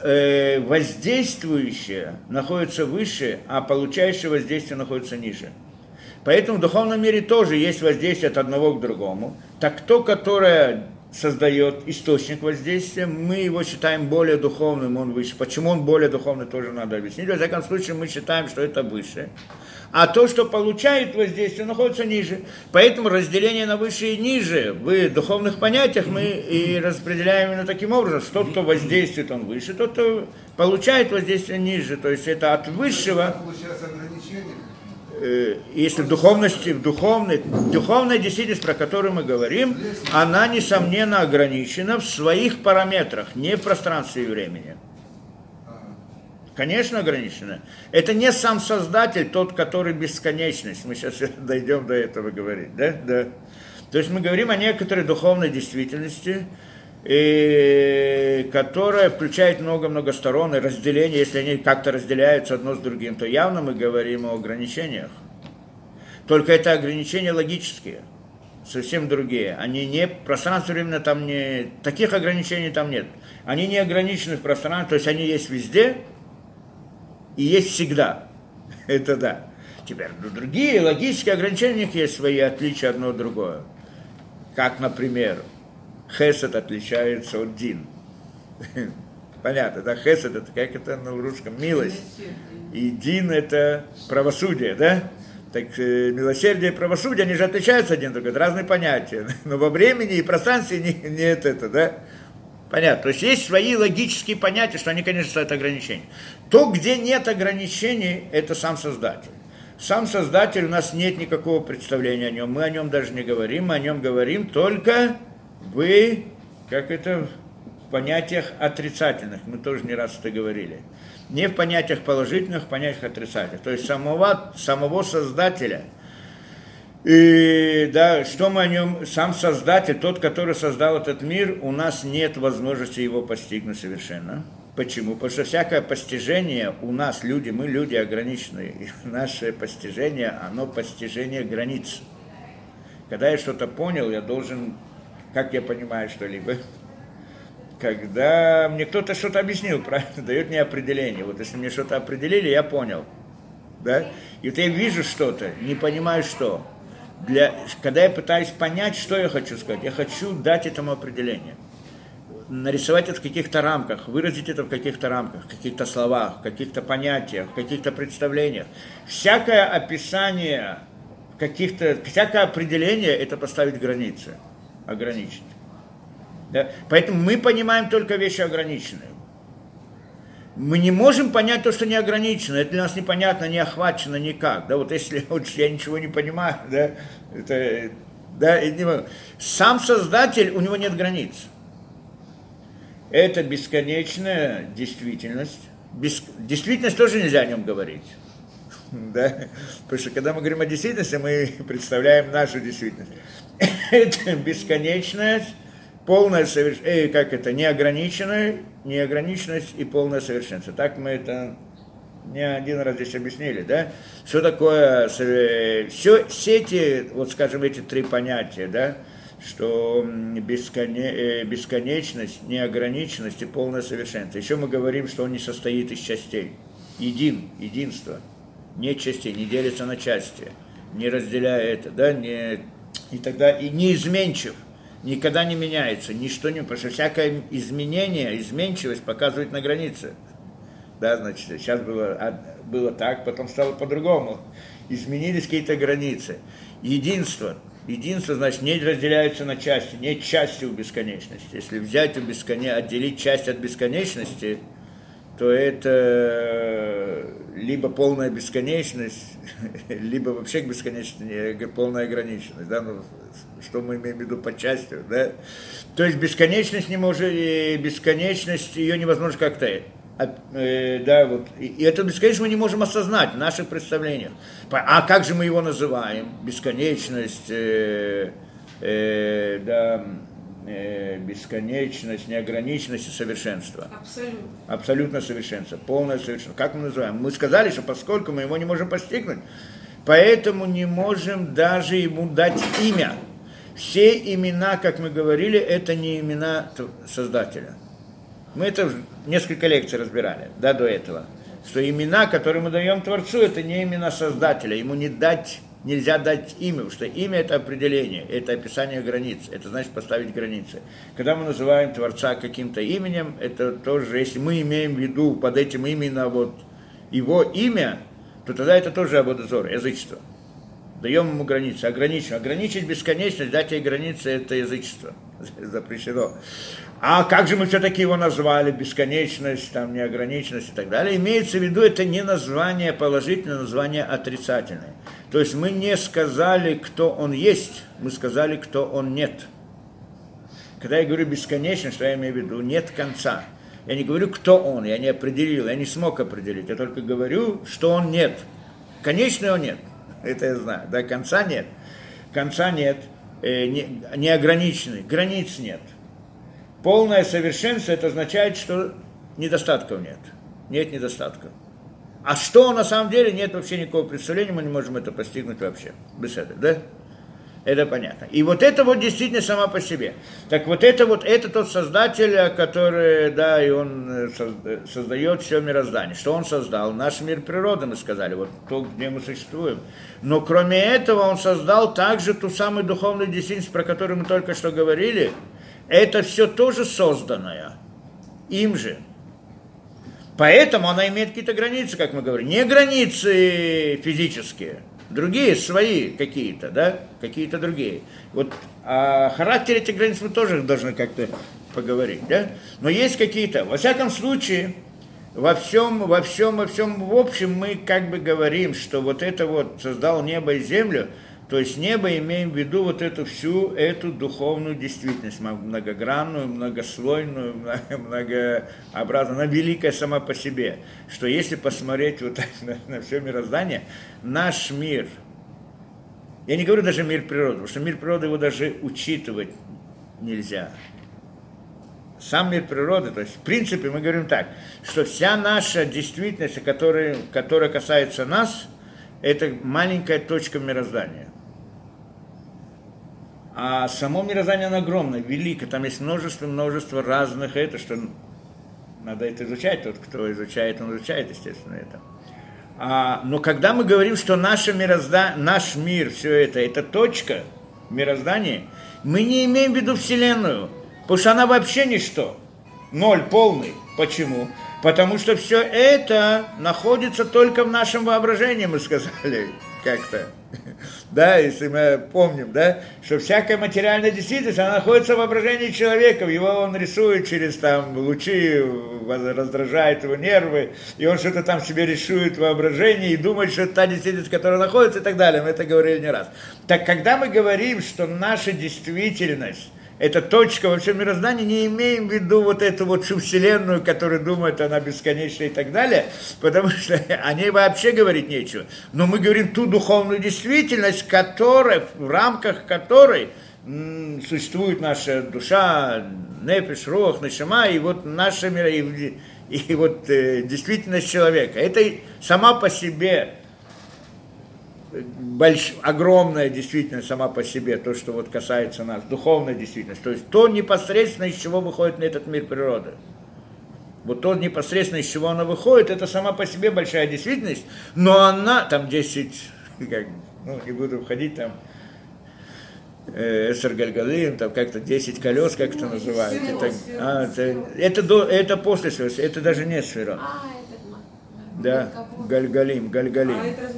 э, воздействующее находится выше, а получающее воздействие находится ниже. Поэтому в духовном мире тоже есть воздействие от одного к другому. Так то, которое создает источник воздействия, мы его считаем более духовным, он выше. Почему он более духовный, тоже надо объяснить. В всяком случае, мы считаем, что это выше а то, что получает воздействие, находится ниже. Поэтому разделение на выше и ниже в духовных понятиях мы и распределяем именно таким образом, что тот, кто воздействует, он выше, тот, кто получает воздействие ниже. То есть это от высшего э, если в духовности, в духовной, духовная действительность, про которую мы говорим, она, несомненно, ограничена в своих параметрах, не в пространстве и времени. Конечно, ограничено. Это не сам Создатель, тот, который бесконечность. Мы сейчас дойдем до этого говорить. Да? Да. То есть мы говорим о некоторой духовной действительности, и, которая включает много-много сторон и разделения. Если они как-то разделяются одно с другим, то явно мы говорим о ограничениях. Только это ограничения логические, совсем другие. Они не пространство временно там не таких ограничений там нет. Они не ограничены в пространстве, то есть они есть везде, и есть всегда. Это да. Теперь другие логические ограничения, у них есть свои отличия одно от другого. Как, например, хесед отличается от дин. Понятно, да? Хесед это как это на русском? Милость. И дин это правосудие, да? Так э, милосердие и правосудие, они же отличаются один от другого, это разные понятия. Но во времени и пространстве не, нет это, да? Понятно. То есть есть свои логические понятия, что они, конечно, ставят ограничения. То, где нет ограничений, это сам Создатель. Сам Создатель, у нас нет никакого представления о нем. Мы о нем даже не говорим, мы о нем говорим только вы, как это в понятиях отрицательных. Мы тоже не раз это говорили. Не в понятиях положительных, в понятиях отрицательных. То есть самого, самого Создателя – и да, что мы о нем, сам Создатель, тот, который создал этот мир, у нас нет возможности его постигнуть совершенно. Почему? Потому что всякое постижение у нас, люди, мы люди ограниченные, и наше постижение, оно постижение границ. Когда я что-то понял, я должен, как я понимаю что-либо, когда мне кто-то что-то объяснил, правильно, дает мне определение. Вот если мне что-то определили, я понял. Да? И вот я вижу что-то, не понимаю что для, когда я пытаюсь понять, что я хочу сказать, я хочу дать этому определение. Нарисовать это в каких-то рамках, выразить это в каких-то рамках, в каких-то словах, в каких-то понятиях, в каких-то представлениях. Всякое описание каких-то, всякое определение – это поставить границы, ограничить. Да? Поэтому мы понимаем только вещи ограниченные. Мы не можем понять то, что не ограничено. Это для нас непонятно, не охвачено никак. Да, вот если вот я ничего не понимаю, да, это, да, не сам создатель, у него нет границ. Это бесконечная действительность. Бес... Действительность тоже нельзя о нем говорить. Да? Потому что когда мы говорим о действительности, мы представляем нашу действительность. Это бесконечность, полное совершенство, э, как это, неограниченное, неограниченность и полное совершенство. Так мы это не один раз здесь объяснили, да? Что такое, все, все эти, вот скажем, эти три понятия, да, что э, бесконечность, неограниченность и полное совершенство. Еще мы говорим, что он не состоит из частей. Един, единство. Не частей, не делится на части, не разделяя это, да, не, и тогда и неизменчив никогда не меняется, ничто не, потому что всякое изменение, изменчивость показывает на границе. Да, значит, сейчас было, было так, потом стало по-другому. Изменились какие-то границы. Единство. Единство, значит, не разделяются на части, нет части у бесконечности. Если взять у бесконе... отделить часть от бесконечности, то это либо полная бесконечность, либо вообще бесконечность, полная ограниченность. Да? Ну, что мы имеем в виду по части, да? То есть бесконечность не может, бесконечность, ее невозможно как-то э, да, вот, и, эту бесконечность мы не можем осознать в наших представлениях. А как же мы его называем? Бесконечность, э, э, да, э, бесконечность, неограниченность и совершенство. Абсолютно. Абсолютно совершенство, полное совершенство. Как мы называем? Мы сказали, что поскольку мы его не можем постигнуть, поэтому не можем даже ему дать имя. Все имена, как мы говорили, это не имена Создателя. Мы это несколько лекций разбирали, да, до этого. Что имена, которые мы даем Творцу, это не имена Создателя. Ему не дать, нельзя дать имя, потому что имя это определение, это описание границ, это значит поставить границы. Когда мы называем Творца каким-то именем, это тоже, если мы имеем в виду под этим именно вот его имя, то тогда это тоже абодозор, язычество даем ему границы, ограничим. Ограничить бесконечность, дать ей границы, это язычество, запрещено. А как же мы все-таки его назвали, бесконечность, там, неограниченность и так далее? Имеется в виду, это не название положительное, название отрицательное. То есть мы не сказали, кто он есть, мы сказали, кто он нет. Когда я говорю бесконечно, что я имею в виду? Нет конца. Я не говорю, кто он, я не определил, я не смог определить. Я только говорю, что он нет. Конечный он нет это я знаю. Да, конца нет. Конца нет, э, не, неограниченный, границ нет. Полное совершенство, это означает, что недостатков нет. Нет недостатков. А что на самом деле, нет вообще никакого представления, мы не можем это постигнуть вообще. Без этого, да? Это понятно. И вот это вот действительно сама по себе. Так вот это вот, это тот создатель, который, да, и он э, э, создает все мироздание. Что он создал? Наш мир природы, мы сказали, вот то, где мы существуем. Но кроме этого он создал также ту самую духовную действительность, про которую мы только что говорили. Это все тоже созданное. Им же. Поэтому она имеет какие-то границы, как мы говорим. Не границы физические – другие свои какие-то, да, какие-то другие. Вот о характере этих границ мы тоже должны как-то поговорить, да. Но есть какие-то, во всяком случае, во всем, во всем, во всем, в общем, мы как бы говорим, что вот это вот создал небо и землю, то есть небо имеем в виду вот эту всю эту духовную действительность, многогранную, многослойную, многообразную, она великая сама по себе. Что если посмотреть вот на, на все мироздание, наш мир, я не говорю даже мир природы, потому что мир природы его даже учитывать нельзя. Сам мир природы, то есть в принципе мы говорим так, что вся наша действительность, которая, которая касается нас, это маленькая точка мироздания. А само мироздание оно огромное, великое, там есть множество-множество разных, это что надо это изучать, тот, кто изучает, он изучает, естественно, это. А, но когда мы говорим, что наше мирозда... наш мир, все это, это точка мироздания, мы не имеем в виду Вселенную, потому что она вообще ничто. Ноль полный. Почему? Потому что все это находится только в нашем воображении, мы сказали как-то. Да, если мы помним, да, что всякая материальная действительность, она находится в воображении человека, его он рисует через там лучи, раздражает его нервы, и он что-то там себе рисует в воображении и думает, что это та действительность, которая находится и так далее. Мы это говорили не раз. Так когда мы говорим, что наша действительность эта точка во всем мироздании, не имеем в виду вот эту вот всю вселенную, которая думает, она бесконечна и так далее, потому что о ней вообще говорить нечего. Но мы говорим ту духовную действительность, которая, в рамках которой существует наша душа, нефиш, рох, нашама, и вот наша мира, и, и вот э, действительность человека. Это сама по себе больш, огромная действительность сама по себе, то, что вот касается нас, духовная действительность, то есть то непосредственно, из чего выходит на этот мир природы. Вот то непосредственно, из чего она выходит, это сама по себе большая действительность, но она, там 10, как, ну, не буду входить там, Эсер Гальгалим, там как-то 10 колес, как это называют. Это, а, это, это, до, это после сферот, это даже не сферот. А, да, Гальгалим, Гальгалим. А это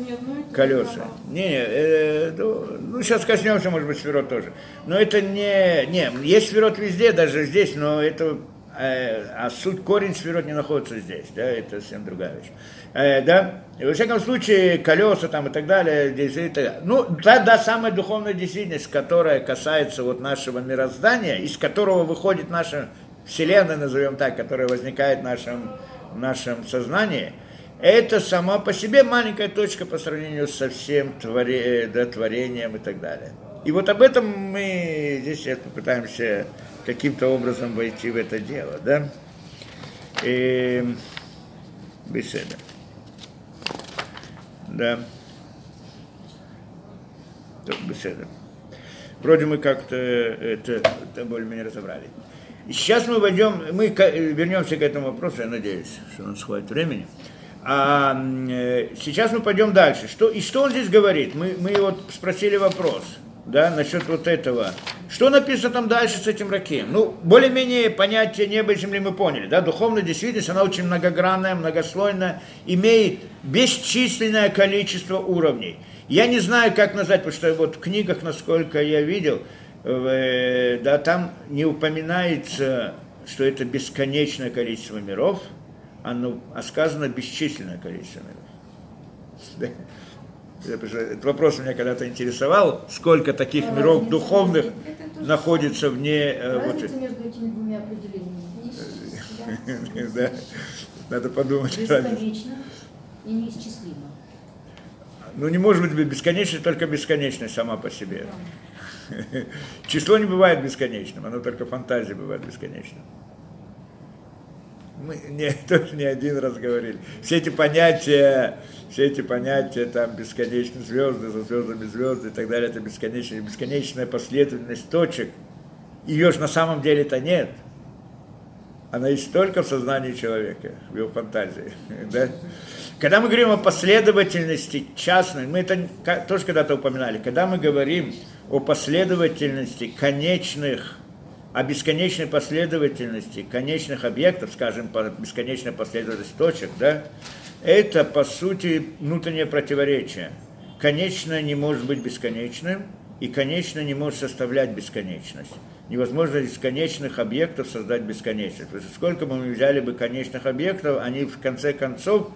Колеса. Не, не э, ну, ну, сейчас коснемся, может быть, сферот тоже. Но это не, не, есть сферот везде, даже здесь, но это, э, а суть, корень сферот не находится здесь, да, это совсем другая вещь. Э, да, и, во всяком случае, колеса там и так далее, здесь это, ну, да, да, самая духовная действительность, которая касается вот нашего мироздания, из которого выходит наша Вселенная, назовем так, которая возникает в нашем, в нашем сознании – это сама по себе маленькая точка по сравнению со всем творе, да, творением и так далее. И вот об этом мы здесь попытаемся каким-то образом войти в это дело, да? И... Беседа. Да. Беседа. Вроде мы как-то это, это более-менее разобрали. Сейчас мы войдем, мы вернемся к этому вопросу, я надеюсь, что у нас хватит времени. А, э, сейчас мы пойдем дальше. Что, и что он здесь говорит? Мы, мы вот спросили вопрос, да, насчет вот этого. Что написано там дальше с этим ракем? Ну, более-менее понятие неба и земли мы поняли, да, духовная действительность, она очень многогранная, многослойная, имеет бесчисленное количество уровней. Я не знаю, как назвать, потому что вот в книгах, насколько я видел, э, да, там не упоминается, что это бесконечное количество миров – оно, а сказано бесчисленное количество миров. Этот вопрос меня когда-то интересовал, сколько таких миров духовных находится вне... Э, вот, между этими двумя определениями? Да, надо подумать. Бесконечно и неисчислимо. Ну, не может быть бесконечно, только бесконечность сама по себе. Число не бывает бесконечным, оно только фантазия бывает бесконечным мы не, тоже не один раз говорили. Все эти понятия, все эти понятия, там, бесконечные звезды, за звездами звезды и так далее, это бесконечная, бесконечная последовательность точек. Ее же на самом деле-то нет. Она есть только в сознании человека, в его фантазии. Да? Когда мы говорим о последовательности частной, мы это тоже когда-то упоминали, когда мы говорим о последовательности конечных о бесконечной последовательности конечных объектов, скажем, по бесконечной последовательности точек, да, это, по сути, внутреннее противоречие. Конечное не может быть бесконечным, и конечное не может составлять бесконечность. Невозможно из конечных объектов создать бесконечность. То есть сколько бы мы взяли бы конечных объектов, они в конце концов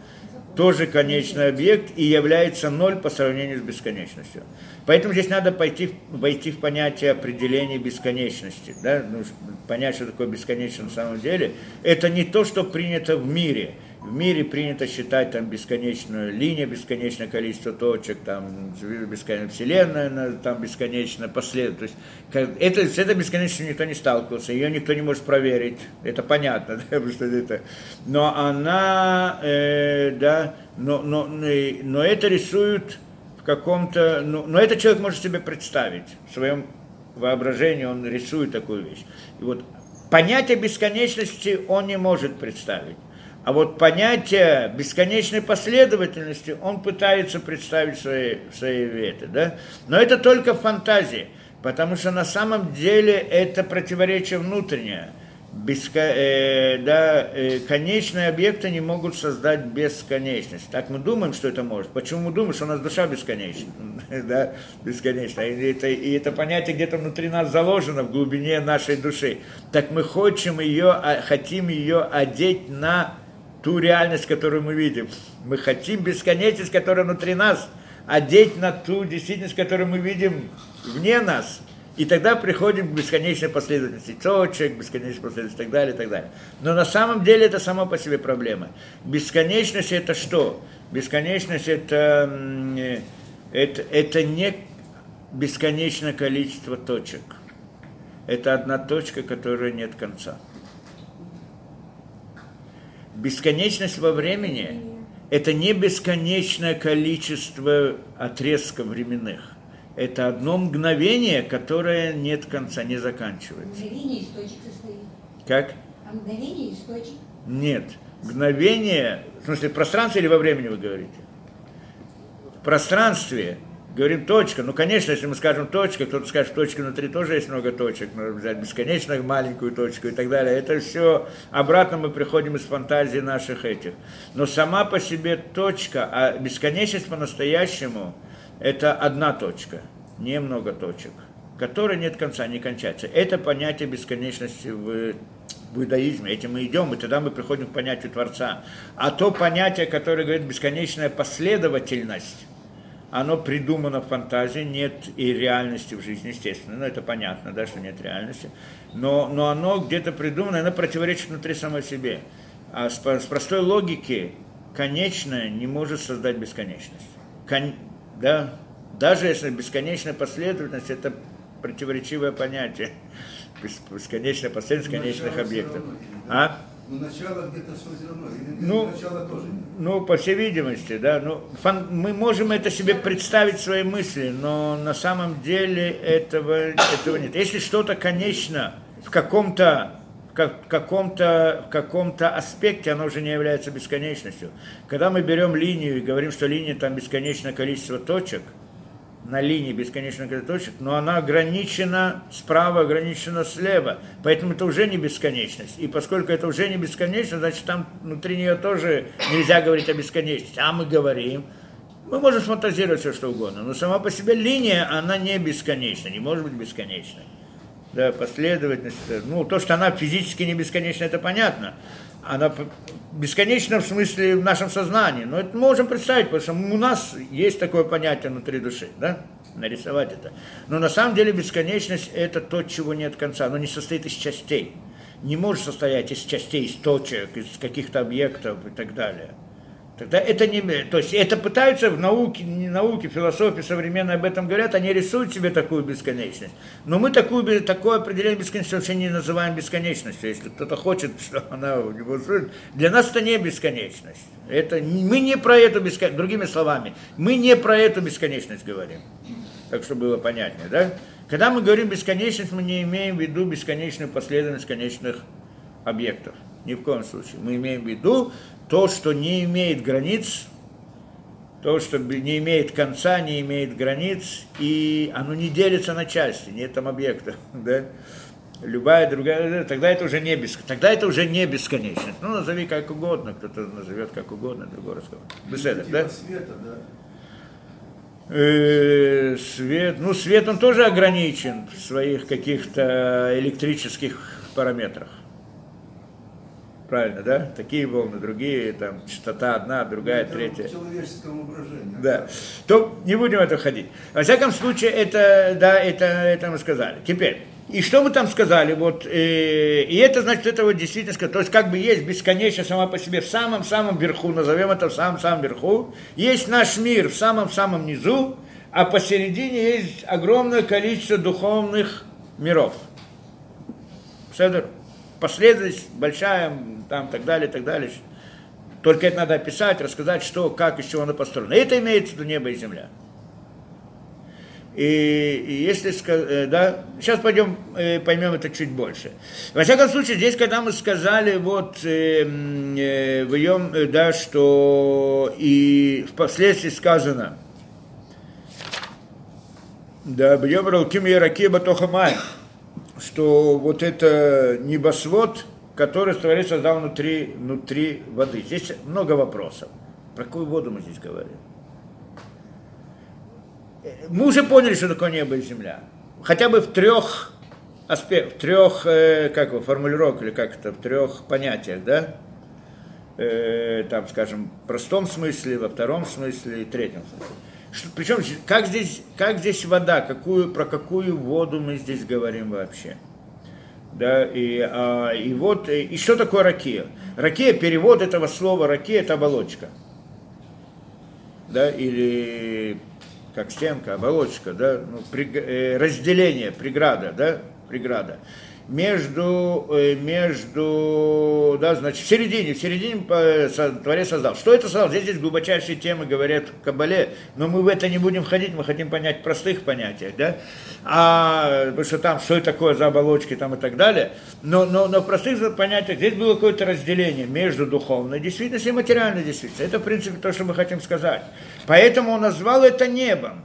тоже конечный объект и является ноль по сравнению с бесконечностью. Поэтому здесь надо пойти, войти в понятие определения бесконечности, да? ну, понять, что такое бесконечность на самом деле. Это не то, что принято в мире – в мире принято считать там бесконечную линию, бесконечное количество точек, там бесконечная вселенная, там бесконечно последовательность. То есть это, с этой бесконечностью никто не сталкивался, ее никто не может проверить, это понятно, да, потому что это. Но она, э, да, но, но, но это рисует в каком-то, ну, но это человек может себе представить в своем воображении, он рисует такую вещь. И вот понятие бесконечности он не может представить. А вот понятие бесконечной последовательности он пытается представить в своей, в своей вете, да? Но это только фантазии, потому что на самом деле это противоречие внутреннее – беско, э, да, э, конечные объекты не могут создать бесконечность. Так мы думаем, что это может. Почему мы думаем, что у нас душа бесконечна? да, бесконечна. И это, и это понятие где-то внутри нас заложено, в глубине нашей души. Так мы хотим ее, а, хотим ее одеть на ту реальность, которую мы видим. Мы хотим бесконечность, которая внутри нас, одеть на ту действительность, которую мы видим вне нас. И тогда приходим к бесконечной последовательности точек, бесконечной последовательности и так далее, и так далее. Но на самом деле это само по себе проблема. Бесконечность это что? Бесконечность это, это, это не бесконечное количество точек. Это одна точка, которая нет конца. Бесконечность во времени – это не бесконечное количество отрезков временных это одно мгновение, которое нет конца, не заканчивается. Мгновение источник состоит. Как? А мгновение источник? Нет. Мгновение, в смысле, в пространстве или во времени вы говорите? В пространстве говорим точка. Ну, конечно, если мы скажем точка, кто-то скажет, точка внутри тоже есть много точек, можно взять бесконечно маленькую точку и так далее. Это все обратно мы приходим из фантазии наших этих. Но сама по себе точка, а бесконечность по-настоящему – это одна точка, не много точек, которой нет конца, не кончается. Это понятие бесконечности в, в иудаизме. Этим мы идем, и тогда мы приходим к понятию Творца. А то понятие, которое говорит бесконечная последовательность, оно придумано в фантазии, нет и реальности в жизни, естественно. Ну, это понятно, да, что нет реальности. Но, но оно где-то придумано, оно противоречит внутри самой себе. А с, с простой логики конечное не может создать бесконечность. Кон, да, даже если бесконечная последовательность, это противоречивое понятие. Бесконечная последовательность конечных объектов. А? Но начало где-то все равно. Или ну, начало тоже. Ну, по всей видимости, да. Ну, фан, мы можем это себе представить свои мысли, но на самом деле этого, этого нет. Если что-то конечно в каком-то как, каком-то, каком-то аспекте оно уже не является бесконечностью. Когда мы берем линию и говорим, что линия там бесконечное количество точек, на линии количество точек, но она ограничена справа, ограничена слева. Поэтому это уже не бесконечность. И поскольку это уже не бесконечность, значит там внутри нее тоже нельзя говорить о бесконечности. А мы говорим, мы можем фантазировать все что угодно, но сама по себе линия, она не бесконечна, не может быть бесконечной да, последовательность. Ну, то, что она физически не бесконечна, это понятно. Она бесконечна в смысле в нашем сознании. Но это мы можем представить, потому что у нас есть такое понятие внутри души, да, нарисовать это. Но на самом деле бесконечность – это то, чего нет конца. Оно не состоит из частей. Не может состоять из частей, из точек, из каких-то объектов и так далее. Тогда это не... То есть это пытаются в науке, не науке, философии современной об этом говорят, они рисуют себе такую бесконечность. Но мы такую, такое определение бесконечности вообще не называем бесконечностью. Если кто-то хочет, что она у него... Для нас это не бесконечность. Это, мы не про эту бесконечность, другими словами, мы не про эту бесконечность говорим. Так, чтобы было понятнее, да? Когда мы говорим бесконечность, мы не имеем в виду бесконечную последовательность конечных объектов. Ни в коем случае. Мы имеем в виду то, что не имеет границ, то, что не имеет конца, не имеет границ, и оно не делится на части, нет там объекта, да? Любая другая, тогда это уже не бес, тогда это уже не бесконечность. Ну, назови как угодно, кто-то назовет как угодно, другой расскажет. Беседа, да? Света, да? Э, свет, ну, свет он тоже ограничен в своих каких-то электрических параметрах. Правильно, да? Такие волны, другие, там, частота одна, другая, это третья. человеческом воображении. Да. То не будем это ходить. Во всяком случае, это, да, это, это мы сказали. Теперь, и что мы там сказали? Вот, э, и это значит, это вот действительно, то есть как бы есть бесконечно сама по себе в самом-самом верху, назовем это в самом-самом верху, есть наш мир в самом-самом низу, а посередине есть огромное количество духовных миров. Седер? Последовательность большая, там, так далее, так далее. Только это надо описать, рассказать, что, как, из чего оно построено. Это имеется в виду небо и земля. И, и если ска- да, сейчас пойдем э, поймем это чуть больше. Во всяком случае, здесь, когда мы сказали вот э, э, в Йом, э, да, что и впоследствии сказано, да, бьем ралким яраки батохамай, что вот это небосвод, который Творец создал внутри, внутри воды. Здесь много вопросов. Про какую воду мы здесь говорим? Мы уже поняли, что такое небо и земля. Хотя бы в трех аспектах, в трех, э, как его, формулировках, или как это, в трех понятиях, да? Э, там, скажем, в простом смысле, во втором смысле и третьем смысле. Причем, как здесь, как здесь вода, какую, про какую воду мы здесь говорим вообще? Да, и, а, и вот, и, и что такое ракия? Ракия, перевод этого слова ракия, это оболочка. Да, или как стенка, оболочка, да, ну, при, э, разделение, преграда, да, преграда между, э, между, да, значит, в середине, в середине э, Творец создал. Что это создал? Здесь, здесь глубочайшие темы говорят в Кабале, но мы в это не будем входить, мы хотим понять простых понятиях, да, а, потому что там, что это такое за оболочки там и так далее, но, но, но в простых понятиях здесь было какое-то разделение между духовной действительностью и материальной действительностью. Это, в принципе, то, что мы хотим сказать. Поэтому он назвал это небом.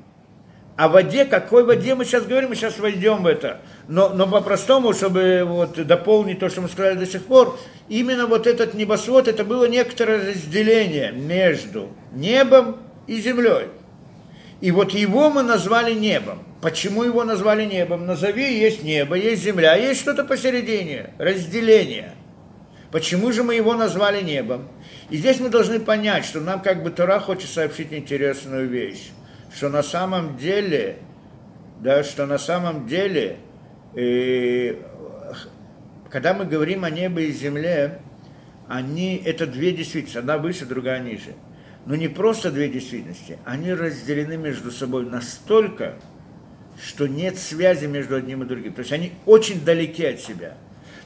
О воде, какой воде мы сейчас говорим, мы сейчас войдем в это. Но, но по-простому, чтобы вот дополнить то, что мы сказали до сих пор, именно вот этот небосвод, это было некоторое разделение между небом и землей. И вот его мы назвали небом. Почему его назвали небом? Назови, есть небо, есть земля, есть что-то посередине, разделение. Почему же мы его назвали небом? И здесь мы должны понять, что нам как бы Тора хочет сообщить интересную вещь что на самом деле, да, что на самом деле, э, когда мы говорим о небе и земле, они, это две действительности, одна выше, другая ниже. Но не просто две действительности, они разделены между собой настолько, что нет связи между одним и другим. То есть они очень далеки от себя.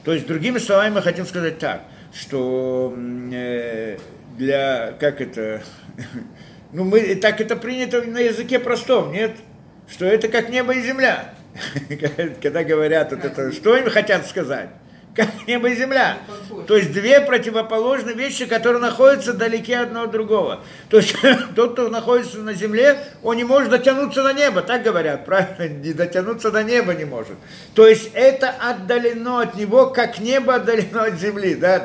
То есть, другими словами, мы хотим сказать так, что э, для, как это, ну, мы, так это принято на языке простом, нет? Что это как небо и земля. Когда говорят вот это, что им хотят сказать? Как небо и земля. То есть две противоположные вещи, которые находятся далеки одно от другого. То есть тот, кто находится на земле, он не может дотянуться до неба, так говорят, правильно? Не дотянуться до неба не может. То есть это отдалено от него, как небо отдалено от земли. Да?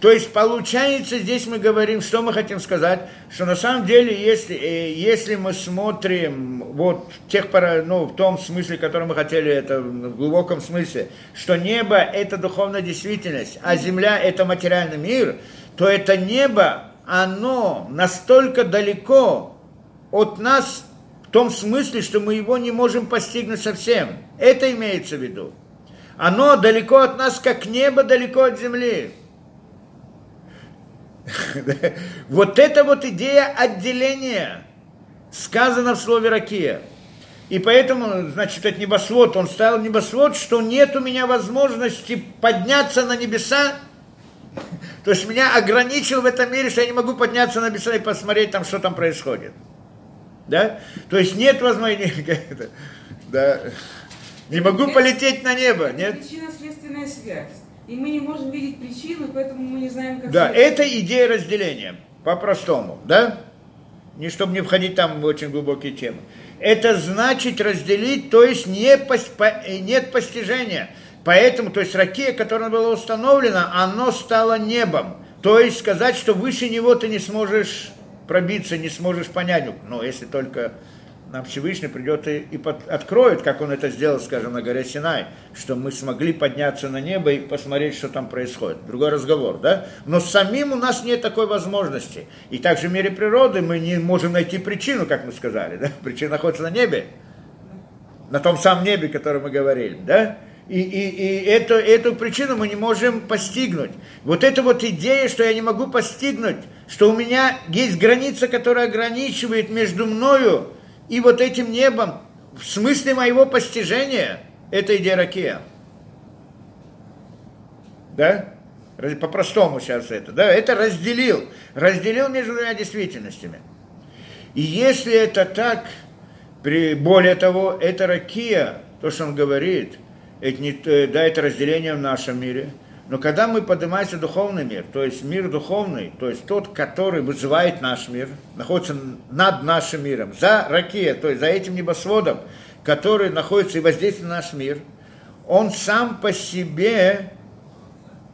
То есть получается, здесь мы говорим, что мы хотим сказать, что на самом деле, если, э, если мы смотрим вот тех, ну, в том смысле, который мы хотели, это в глубоком смысле, что небо – это духовная действительность, а земля – это материальный мир, то это небо, оно настолько далеко от нас в том смысле, что мы его не можем постигнуть совсем. Это имеется в виду. Оно далеко от нас, как небо далеко от земли. Вот это вот идея отделения сказано в слове «ракия». И поэтому, значит, этот небосвод, он ставил небосвод, что нет у меня возможности подняться на небеса, то есть меня ограничил в этом мире, что я не могу подняться на небеса и посмотреть там, что там происходит. Да? То есть нет возможности, да, не могу полететь на небо, нет? Причинно-следственная связь. И мы не можем видеть причину, поэтому мы не знаем, как... Да, это идея разделения, по-простому, да? Не чтобы не входить там в очень глубокие темы. Это значит разделить, то есть не пос, по, нет постижения. Поэтому, то есть ракия, которая была установлена, оно стало небом. То есть сказать, что выше него ты не сможешь пробиться, не сможешь понять. Ну, если только нам Всевышний придет и, и под, откроет, как он это сделал, скажем, на горе Синай, что мы смогли подняться на небо и посмотреть, что там происходит. Другой разговор, да? Но самим у нас нет такой возможности. И также в мире природы мы не можем найти причину, как мы сказали, да? Причина находится на небе, на том самом небе, о котором мы говорили, да? И, и, и эту, эту причину мы не можем постигнуть. Вот эта вот идея, что я не могу постигнуть, что у меня есть граница, которая ограничивает между мною и вот этим небом, в смысле моего постижения, это идея ракия. Да? По-простому сейчас это. Да? Это разделил. Разделил между двумя действительностями. И если это так, При, более того, это ракия, то, что он говорит, это не, э, да, это разделение в нашем мире. Но когда мы поднимаемся в духовный мир, то есть мир духовный, то есть тот, который вызывает наш мир, находится над нашим миром, за ракия, то есть за этим небосводом, который находится и воздействует на наш мир, он сам по себе,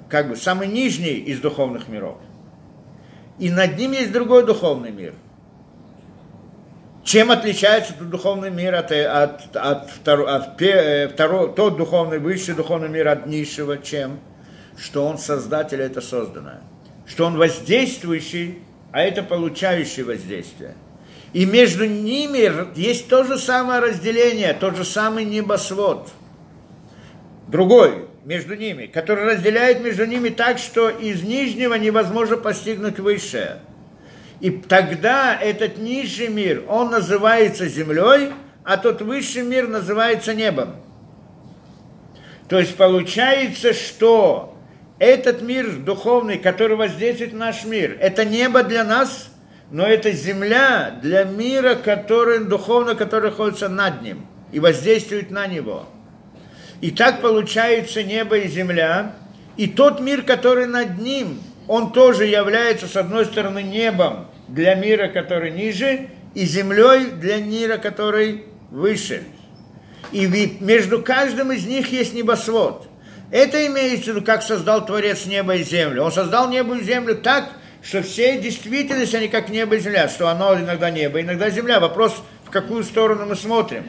как бы, самый нижний из духовных миров. И над ним есть другой духовный мир. Чем отличается этот духовный мир от, от, от, второ, от пе- второ, тот духовный, высший духовный мир от низшего? Чем? Что он создатель, это созданное. Что он воздействующий, а это получающий воздействие. И между ними есть то же самое разделение, тот же самый небосвод. Другой между ними, который разделяет между ними так, что из нижнего невозможно постигнуть высшее. И тогда этот низший мир, он называется землей, а тот высший мир называется небом. То есть получается, что этот мир духовный, который воздействует на наш мир, это небо для нас, но это земля для мира, который духовно, который находится над ним и воздействует на него. И так получается небо и земля, и тот мир, который над ним, он тоже является, с одной стороны, небом для мира, который ниже, и землей для мира, который выше. И между каждым из них есть небосвод. Это имеется в виду, как создал Творец небо и землю. Он создал небо и землю так, что все действительности, они как небо и земля, что оно иногда небо, иногда земля. Вопрос, в какую сторону мы смотрим.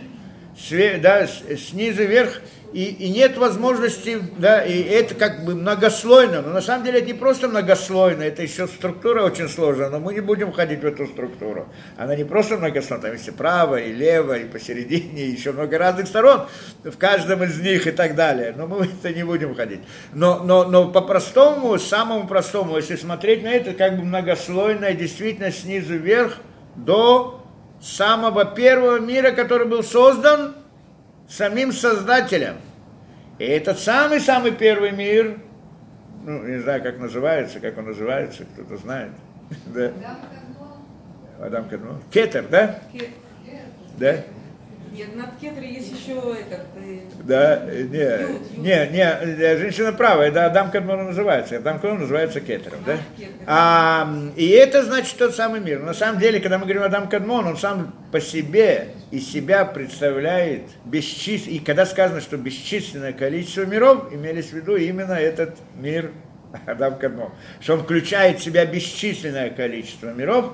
Све, да, снизу вверх и, и нет возможности, да, и это как бы многослойно, но на самом деле это не просто многослойно, это еще структура очень сложная, но мы не будем входить в эту структуру. Она не просто многослойная, там есть и право, и лево, и посередине, и еще много разных сторон в каждом из них и так далее, но мы в это не будем входить. Но, но, но по-простому, самому простому, если смотреть на это, как бы многослойная действительно снизу вверх до самого первого мира, который был создан – самим Создателем. И этот самый-самый первый мир, ну, не знаю, как называется, как он называется, кто-то знает. Да. Адам Кадмон. Кетер, да? Кетер. Да? Нет, над Кетер есть еще этот... э, Да, не, не, не, женщина правая, да, Адам Кадмон называется, Адам Кадмон называется Кетером, да? А, и это значит тот самый мир. На самом деле, когда мы говорим Адам Кадмон, он сам по себе и себя представляет бесчисленное, и когда сказано, что бесчисленное количество миров, имелись в виду именно этот мир Адам Кадмон, что он включает в себя бесчисленное количество миров,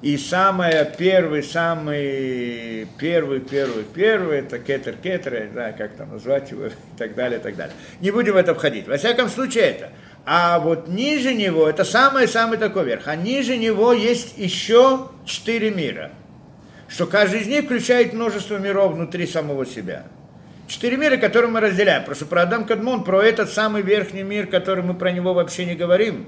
и самое первый, самый первый, первый, первый, это кетер, кетер, я не знаю, как там назвать его, и так далее, и так далее. Не будем в это входить. Во всяком случае это. А вот ниже него, это самый-самый такой верх, а ниже него есть еще четыре мира. Что каждый из них включает множество миров внутри самого себя. Четыре мира, которые мы разделяем. Просто про Адам Кадмон, про этот самый верхний мир, который мы про него вообще не говорим.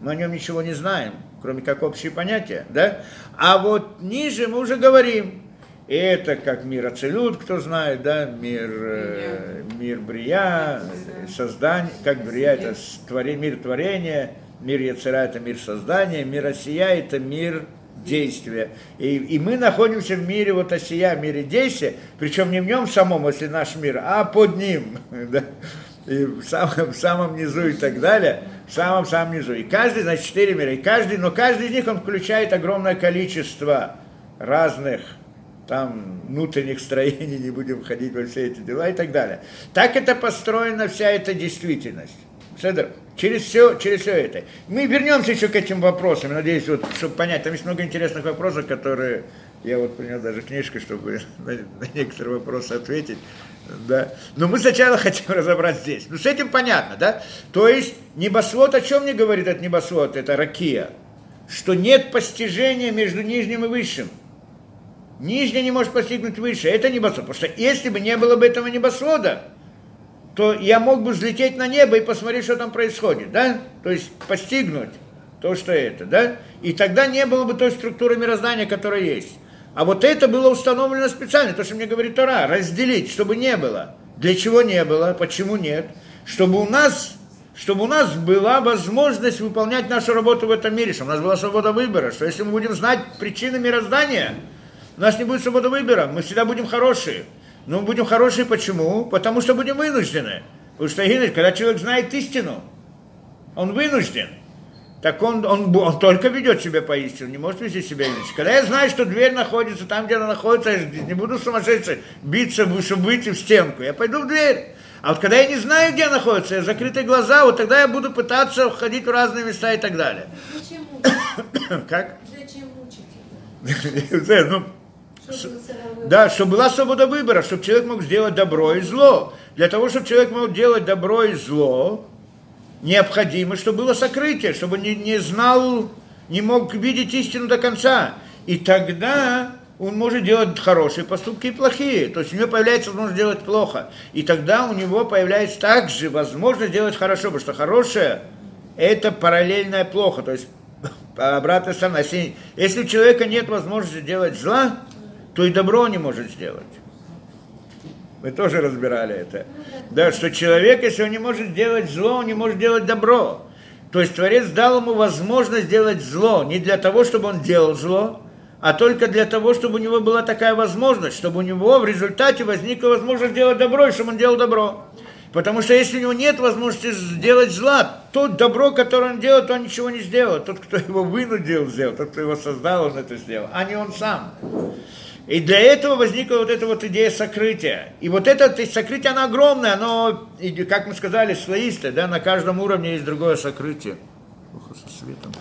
Мы о нем ничего не знаем кроме как общие понятия, да? А вот ниже мы уже говорим, это как мир Ацелют, кто знает, да, мир, э, мир Брия, создание, как Брия это творение, мир творения, мир Яцера это мир создания, мир Осия это мир действия. И, и мы находимся в мире вот Осия, в мире действия, причем не в нем самом, если наш мир, а под ним. Да? и в самом, в самом низу и так далее, в самом-самом низу. И каждый, значит, четыре мира, и каждый, но каждый из них, он включает огромное количество разных там внутренних строений, не будем входить во все эти дела и так далее. Так это построена вся эта действительность. Седер, через все, через все это. Мы вернемся еще к этим вопросам, надеюсь, вот, чтобы понять, там есть много интересных вопросов, которые я вот принес даже книжку, чтобы на, на некоторые вопросы ответить. Да. Но мы сначала хотим разобрать здесь. Ну, с этим понятно, да? То есть, небосвод, о чем мне говорит этот небосвод, это ракия? Что нет постижения между нижним и высшим. Нижний не может постигнуть выше. Это небосвод. Потому что если бы не было бы этого небосвода, то я мог бы взлететь на небо и посмотреть, что там происходит, да? То есть постигнуть то, что это, да? И тогда не было бы той структуры мироздания, которая есть. А вот это было установлено специально, то, что мне говорит Тора, разделить, чтобы не было. Для чего не было, почему нет? Чтобы у нас, чтобы у нас была возможность выполнять нашу работу в этом мире, чтобы у нас была свобода выбора, что если мы будем знать причины мироздания, У нас не будет свободы выбора, мы всегда будем хорошие. Но мы будем хорошие почему? Потому что будем вынуждены. Потому что, когда человек знает истину, он вынужден. Так он, он, он только ведет себя по истине, не может вести себя иначе. Когда я знаю, что дверь находится там, где она находится, я не буду сумасшедший биться, чтобы выйти в стенку. Я пойду в дверь. А вот когда я не знаю, где находится, я закрытые глаза, вот тогда я буду пытаться входить в разные места и так далее. Зачем мучить? Как? Зачем мучить? Ну, Чтобы сыровой- Да, чтобы была свобода выбора, чтобы человек мог сделать добро и зло. Для того, чтобы человек мог делать добро и зло, необходимо, чтобы было сокрытие, чтобы не, не знал, не мог видеть истину до конца. И тогда он может делать хорошие поступки и плохие. То есть у него появляется возможность делать плохо. И тогда у него появляется также возможность делать хорошо, потому что хорошее – это параллельное плохо. То есть обратная сторона. Если, если у человека нет возможности делать зла, то и добро он не может сделать. Мы тоже разбирали это. Да, что человек, если он не может делать зло, он не может делать добро. То есть Творец дал ему возможность делать зло не для того, чтобы он делал зло, а только для того, чтобы у него была такая возможность, чтобы у него в результате возникла возможность делать добро, и чтобы он делал добро. Потому что если у него нет возможности сделать зла, то добро, которое он делает, он ничего не сделает. Тот, кто его вынудил сделать, тот, кто его создал, он это сделал, а не он сам. И для этого возникла вот эта вот идея сокрытия. И вот это сокрытие, оно огромное, оно, как мы сказали, слоистое, да, на каждом уровне есть другое сокрытие. Ох, со светом.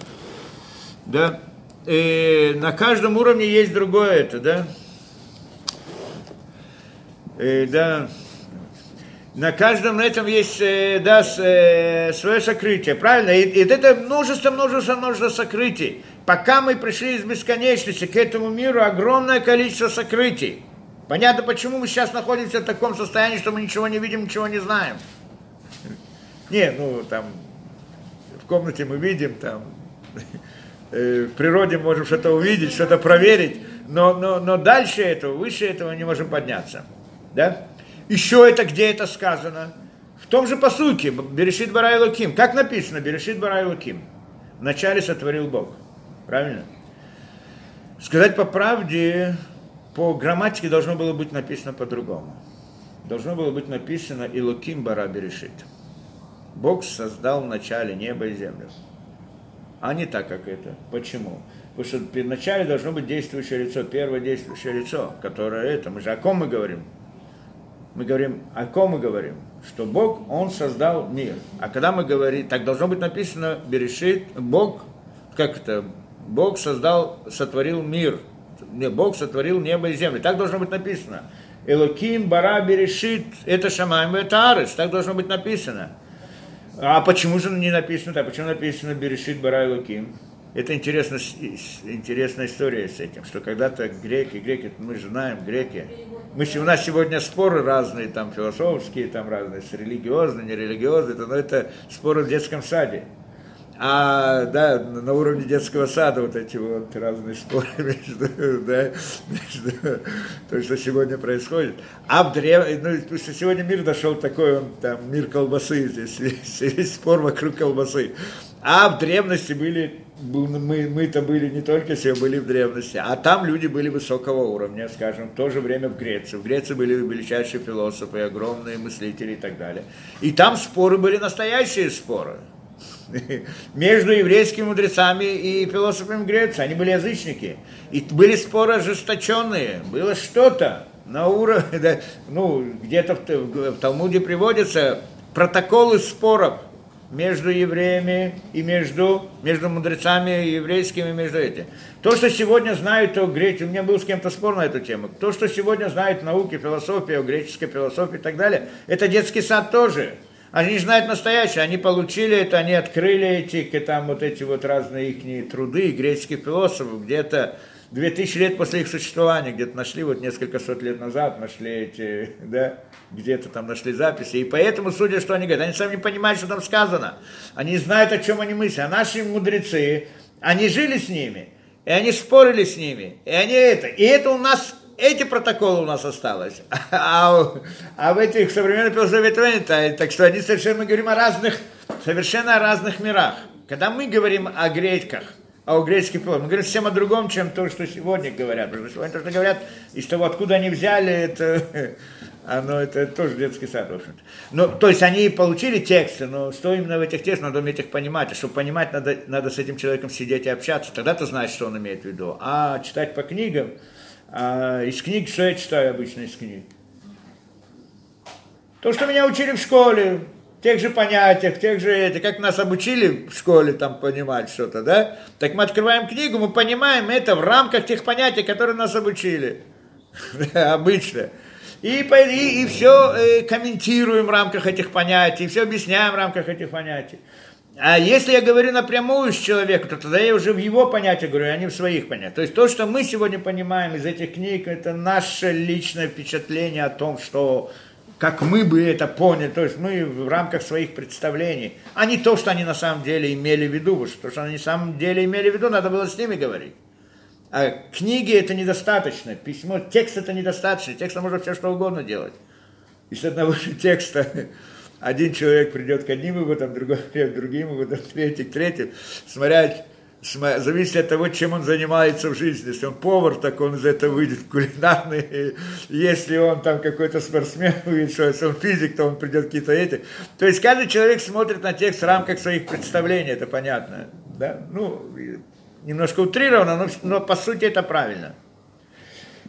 Да, и на каждом уровне есть другое это, да. И, да, на каждом этом есть э, да, э, свое сокрытие, правильно? И, и это множество, множество, множество сокрытий. Пока мы пришли из бесконечности к этому миру, огромное количество сокрытий. Понятно, почему мы сейчас находимся в таком состоянии, что мы ничего не видим, ничего не знаем. Не, ну там в комнате мы видим, там э, в природе можем что-то увидеть, что-то проверить, но, но, но дальше этого, выше этого не можем подняться. Да? Еще это, где это сказано? В том же посуке, Берешит Барай Луким. Как написано, Берешит Барай Луким? Вначале сотворил Бог. Правильно? Сказать по правде, по грамматике должно было быть написано по-другому. Должно было быть написано Илуким Бара Берешит. Бог создал в начале небо и землю. А не так, как это. Почему? Потому что вначале должно быть действующее лицо, первое действующее лицо, которое это. Мы же о ком мы говорим? Мы говорим, о ком мы говорим? Что Бог, Он создал мир. А когда мы говорим, так должно быть написано, Берешит, Бог, как это, Бог создал, сотворил мир. Не, Бог сотворил небо и землю. Так должно быть написано. Элоким бара берешит, это шамаем, это арес. Так должно быть написано. А почему же не написано так? Почему написано берешит бара элоким? Это интересно, интересная история с этим, что когда-то греки, греки, мы же знаем, греки, мы, у нас сегодня споры разные, там философские, там разные, религиозные, нерелигиозные, но это споры в детском саде. А, да, на уровне детского сада вот эти вот разные споры между, да, между то, что сегодня происходит. А в древ... ну, потому что сегодня мир дошел такой, он там, мир колбасы, здесь весь спор вокруг колбасы. А в древности были, мы, мы-то были не только все были в древности, а там люди были высокого уровня, скажем, в то же время в Греции. В Греции были величайшие философы, огромные мыслители и так далее. И там споры были настоящие споры между еврейскими мудрецами и философами Греции. Они были язычники. И были споры ожесточенные. Было что-то на уровне, ну, где-то в, в, Талмуде приводятся протоколы споров между евреями и между, между мудрецами еврейскими, между этими. То, что сегодня знают о Греции, у меня был с кем-то спор на эту тему, то, что сегодня знают науки, философия, о греческой философии и так далее, это детский сад тоже. Они же знают настоящее, они получили это, они открыли эти, там вот эти вот разные их труды греческих философов, где-то 2000 лет после их существования, где-то нашли, вот несколько сот лет назад нашли эти, да, где-то там нашли записи. И поэтому, судя, что они говорят, они сами не понимают, что там сказано. Они знают, о чем они мыслят. А наши мудрецы, они жили с ними, и они спорили с ними, и они это. И это у нас эти протоколы у нас осталось. А, а в этих современных философиях, так что они совершенно говорим о разных, совершенно о разных мирах. Когда мы говорим о греках, а у греческих философов. Мы говорим совсем о другом, чем то, что сегодня говорят. Потому что сегодня то, что говорят, из того, откуда они взяли, это, оно, это тоже детский сад, в общем-то. Ну, то есть они получили тексты, но что именно в этих текстах, надо уметь их понимать. А чтобы понимать, надо, надо с этим человеком сидеть и общаться. Тогда ты знаешь, что он имеет в виду. А читать по книгам, а из книг, что я читаю обычно из книг? То, что меня учили в школе, тех же понятиях, тех же это, как нас обучили в школе там понимать что-то, да? Так мы открываем книгу, мы понимаем это в рамках тех понятий, которые нас обучили. Обычно. И, и, и все э, комментируем в рамках этих понятий, все объясняем в рамках этих понятий. А если я говорю напрямую с человеком, то тогда я уже в его понятиях говорю, а не в своих понятиях. То есть то, что мы сегодня понимаем из этих книг, это наше личное впечатление о том, что как мы бы это поняли, то есть мы в рамках своих представлений, а не то, что они на самом деле имели в виду, что, что они на самом деле имели в виду, надо было с ними говорить. А книги это недостаточно, письмо, текст это недостаточно, текста можно все что угодно делать. Из одного текста один человек придет к одним выводам, другой придет к другим выводам, третий к третьим, смотря зависит от того, чем он занимается в жизни. Если он повар, так он из этого выйдет кулинарный. Если он там какой-то спортсмен, что если он физик, то он придет какие-то эти. То есть каждый человек смотрит на текст в рамках своих представлений, это понятно. Да? Ну, немножко утрировано, но, но по сути это правильно.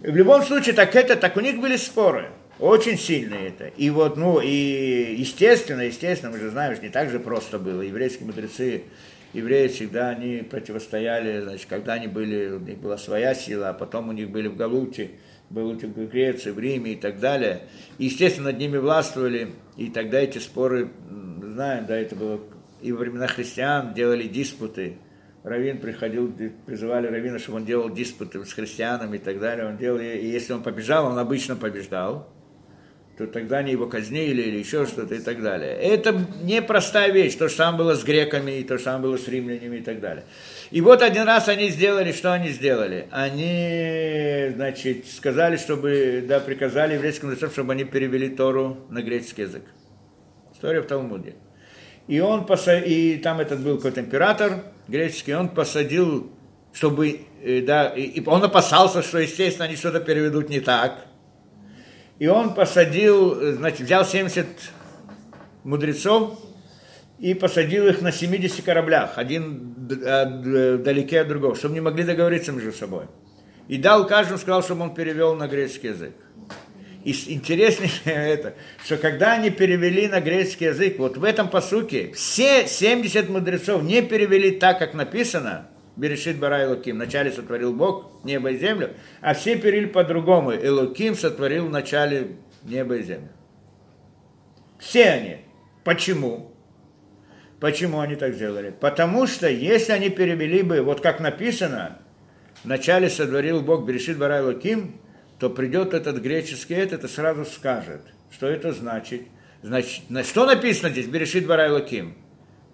В любом случае, так это, так у них были споры. Очень сильные это. И вот, ну, и естественно, естественно, мы же знаем, что не так же просто было. Еврейские мудрецы евреи всегда они противостояли, значит, когда они были, у них была своя сила, а потом у них были в Галуте, был в Греции, в Риме и так далее. И, естественно, над ними властвовали, и тогда эти споры, знаем, да, это было и во времена христиан делали диспуты. Равин приходил, призывали Равина, чтобы он делал диспуты с христианами и так далее. Он делал, и если он побежал, он обычно побеждал то тогда они его казнили или еще что-то и так далее. Это непростая вещь, то же самое было с греками, и то же самое было с римлянами и так далее. И вот один раз они сделали, что они сделали? Они, значит, сказали, чтобы, да, приказали еврейским лицам, чтобы они перевели Тору на греческий язык. История в Талмуде. И он посадил, и там этот был какой-то император греческий, он посадил, чтобы, э, да, и он опасался, что, естественно, они что-то переведут не так, и он посадил, значит, взял 70 мудрецов и посадил их на 70 кораблях, один вдалеке от другого, чтобы не могли договориться между собой. И дал каждому, сказал, чтобы он перевел на греческий язык. И интереснее это, что когда они перевели на греческий язык, вот в этом посуке все 70 мудрецов не перевели так, как написано, Берешит бара Элоким. Вначале сотворил Бог небо и землю, а все перили по-другому. Элоким сотворил вначале небо и землю. Все они. Почему? Почему они так сделали? Потому что если они перевели бы, вот как написано, вначале сотворил Бог Берешит бара Элоким, то придет этот греческий этот и сразу скажет, что это значит. Значит, что написано здесь? Берешит бара Элоким.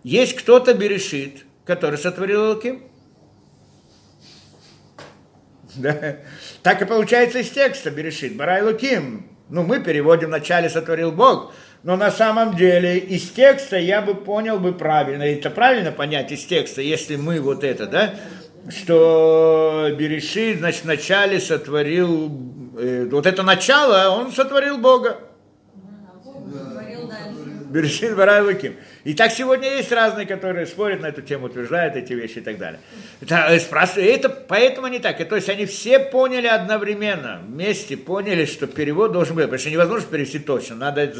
Есть кто-то Берешит, который сотворил Элоким. Да? Так и получается из текста Берешит. Барай Луким. Ну, мы переводим «вначале сотворил Бог», но на самом деле из текста я бы понял бы правильно. Это правильно понять из текста, если мы вот это, да? Что Берешит, значит, вначале сотворил, э, вот это начало, он сотворил Бога. Берешит Барай Луким. И так сегодня есть разные, которые спорят на эту тему, утверждают эти вещи и так далее. Это, это поэтому не так. И, то есть они все поняли одновременно, вместе поняли, что перевод должен быть. Потому что невозможно перевести точно, надо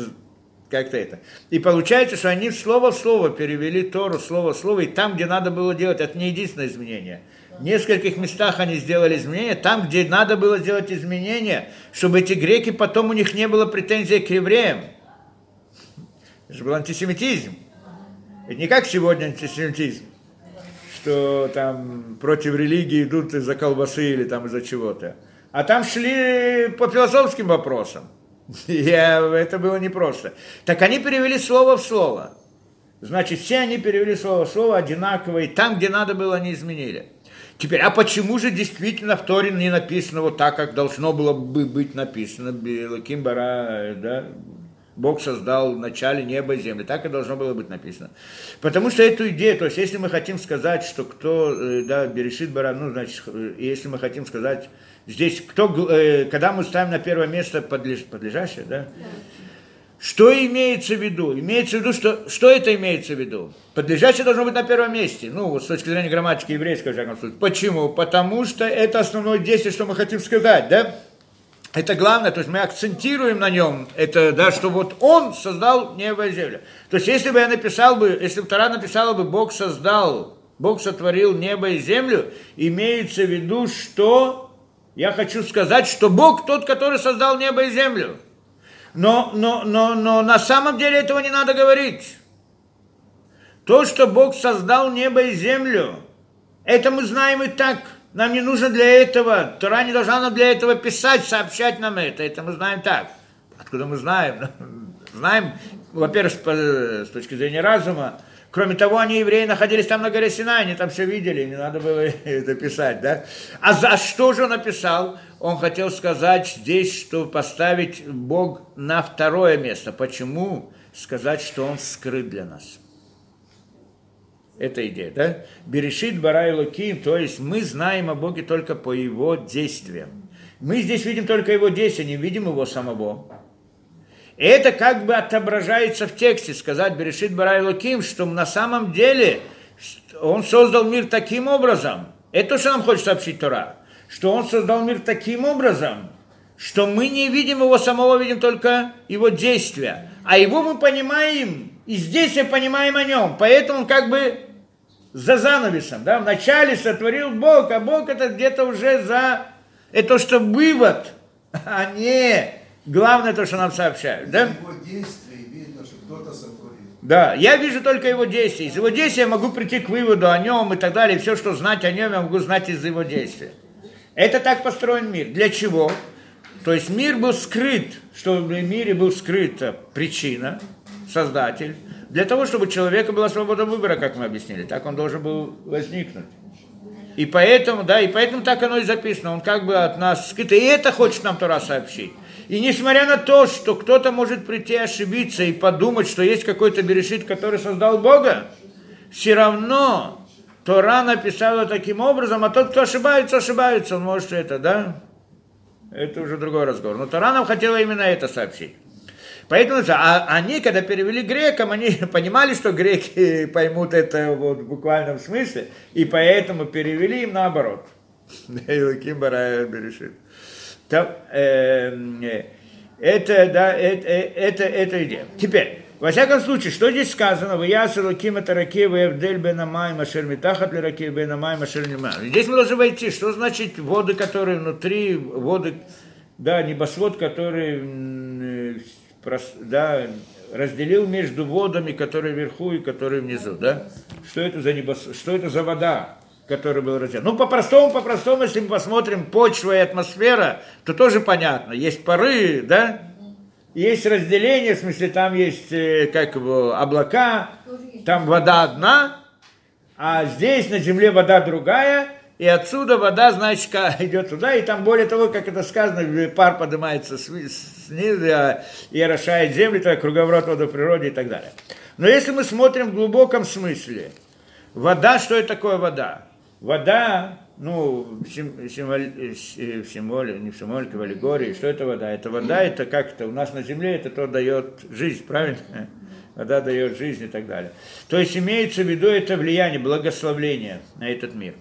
как-то это. И получается, что они слово в слово перевели Тору, слово в слово, и там, где надо было делать, это не единственное изменение. В нескольких местах они сделали изменения, там, где надо было сделать изменения, чтобы эти греки потом у них не было претензий к евреям. Это был антисемитизм. Это не как сегодня антисемитизм, что там против религии идут из-за колбасы или там из-за чего-то. А там шли по философским вопросам. И это было непросто. Так они перевели слово в слово. Значит, все они перевели слово в слово одинаково, и там, где надо было, они изменили. Теперь, а почему же действительно в Торе не написано вот так, как должно было бы быть написано? Лаким Бара, да? Бог создал в начале небо и земли. Так и должно было быть написано. Потому что эту идею, то есть если мы хотим сказать, что кто, э, да, берешит баран, ну, значит, э, если мы хотим сказать, здесь кто, э, когда мы ставим на первое место подлеж, подлежащее, да, что имеется в виду? Имеется в виду, что, что это имеется в виду? Подлежащее должно быть на первом месте. Ну, вот с точки зрения грамматики еврейской, в всяком случае. Почему? Потому что это основное действие, что мы хотим сказать, да? Это главное, то есть мы акцентируем на нем, это, да, что вот он создал небо и землю. То есть если бы я написал бы, если бы Тара написала бы, Бог создал, Бог сотворил небо и землю, имеется в виду, что я хочу сказать, что Бог тот, который создал небо и землю. Но, но, но, но на самом деле этого не надо говорить. То, что Бог создал небо и землю, это мы знаем и так. Нам не нужно для этого, Тора не должна нам для этого писать, сообщать нам это. Это мы знаем так. Откуда мы знаем? Знаем, во-первых, с точки зрения разума, Кроме того, они, евреи, находились там на горе Синай, они там все видели, не надо было это писать, да? А за что же он написал? Он хотел сказать здесь, что поставить Бог на второе место. Почему? Сказать, что он скрыт для нас. Это идея, да? Берешит Барай Луким, то есть мы знаем о Боге только по его действиям. Мы здесь видим только его действия, не видим его самого. И это как бы отображается в тексте, сказать Берешит Барай Луким, что на самом деле он создал мир таким образом. Это то, что нам хочет сообщить Тора. Что он создал мир таким образом, что мы не видим его самого, видим только его действия. А его мы понимаем, и здесь мы понимаем о нем. Поэтому он как бы за занавесом. Да? Вначале сотворил Бог, а Бог это где-то уже за... Это что вывод, а не Главное то, что нам сообщают, да? Его действий видно, что кто-то сотворил. Да, я вижу только его действия. Из его действия я могу прийти к выводу о нем и так далее. Все, что знать о нем, я могу знать из его действия. Это так построен мир. Для чего? То есть мир был скрыт, что в мире был скрыта причина, создатель, для того, чтобы у человека была свобода выбора, как мы объяснили. Так он должен был возникнуть. И поэтому, да, и поэтому так оно и записано. Он как бы от нас скрыт. И это хочет нам Тора сообщить. И несмотря на то, что кто-то может прийти ошибиться и подумать, что есть какой-то берешит, который создал Бога, все равно Тора написала таким образом, а тот, кто ошибается, ошибается, он может это, да? Это уже другой разговор. Но Тора нам хотела именно это сообщить. Поэтому а они, когда перевели грекам, они понимали, что греки поймут это вот в буквальном смысле, и поэтому перевели им наоборот. Илаким Барая Берешит. Там, э, это, да, это, это, это идея. Теперь, во всяком случае, что здесь сказано? В Ясу Луким это раке в Эвдель Бенамай Машер Митахат ли раке Бенамай Машер Здесь мы должны войти. Что значит воды, которые внутри, воды, да, небосвод, который да, разделил между водами, которые вверху и которые внизу, да? Что это за небосвод? Что это за вода? который был разделен. Ну, по-простому, по-простому, если мы посмотрим почва и атмосфера, то тоже понятно. Есть пары, да? Есть разделение, в смысле, там есть, э, как его, облака, там вода одна, а здесь на земле вода другая, и отсюда вода, значит, идет туда, и там, более того, как это сказано, пар поднимается снизу а, и орошает землю, то круговорот водоприроды и так далее. Но если мы смотрим в глубоком смысле, вода, что это такое вода? Вода, ну, символь, символе, не в символике, в аллегории, что это вода? Это вода, это как это, у нас на земле это то дает жизнь, правильно? Вода дает жизнь и так далее. То есть имеется в виду это влияние, благословление на этот мир.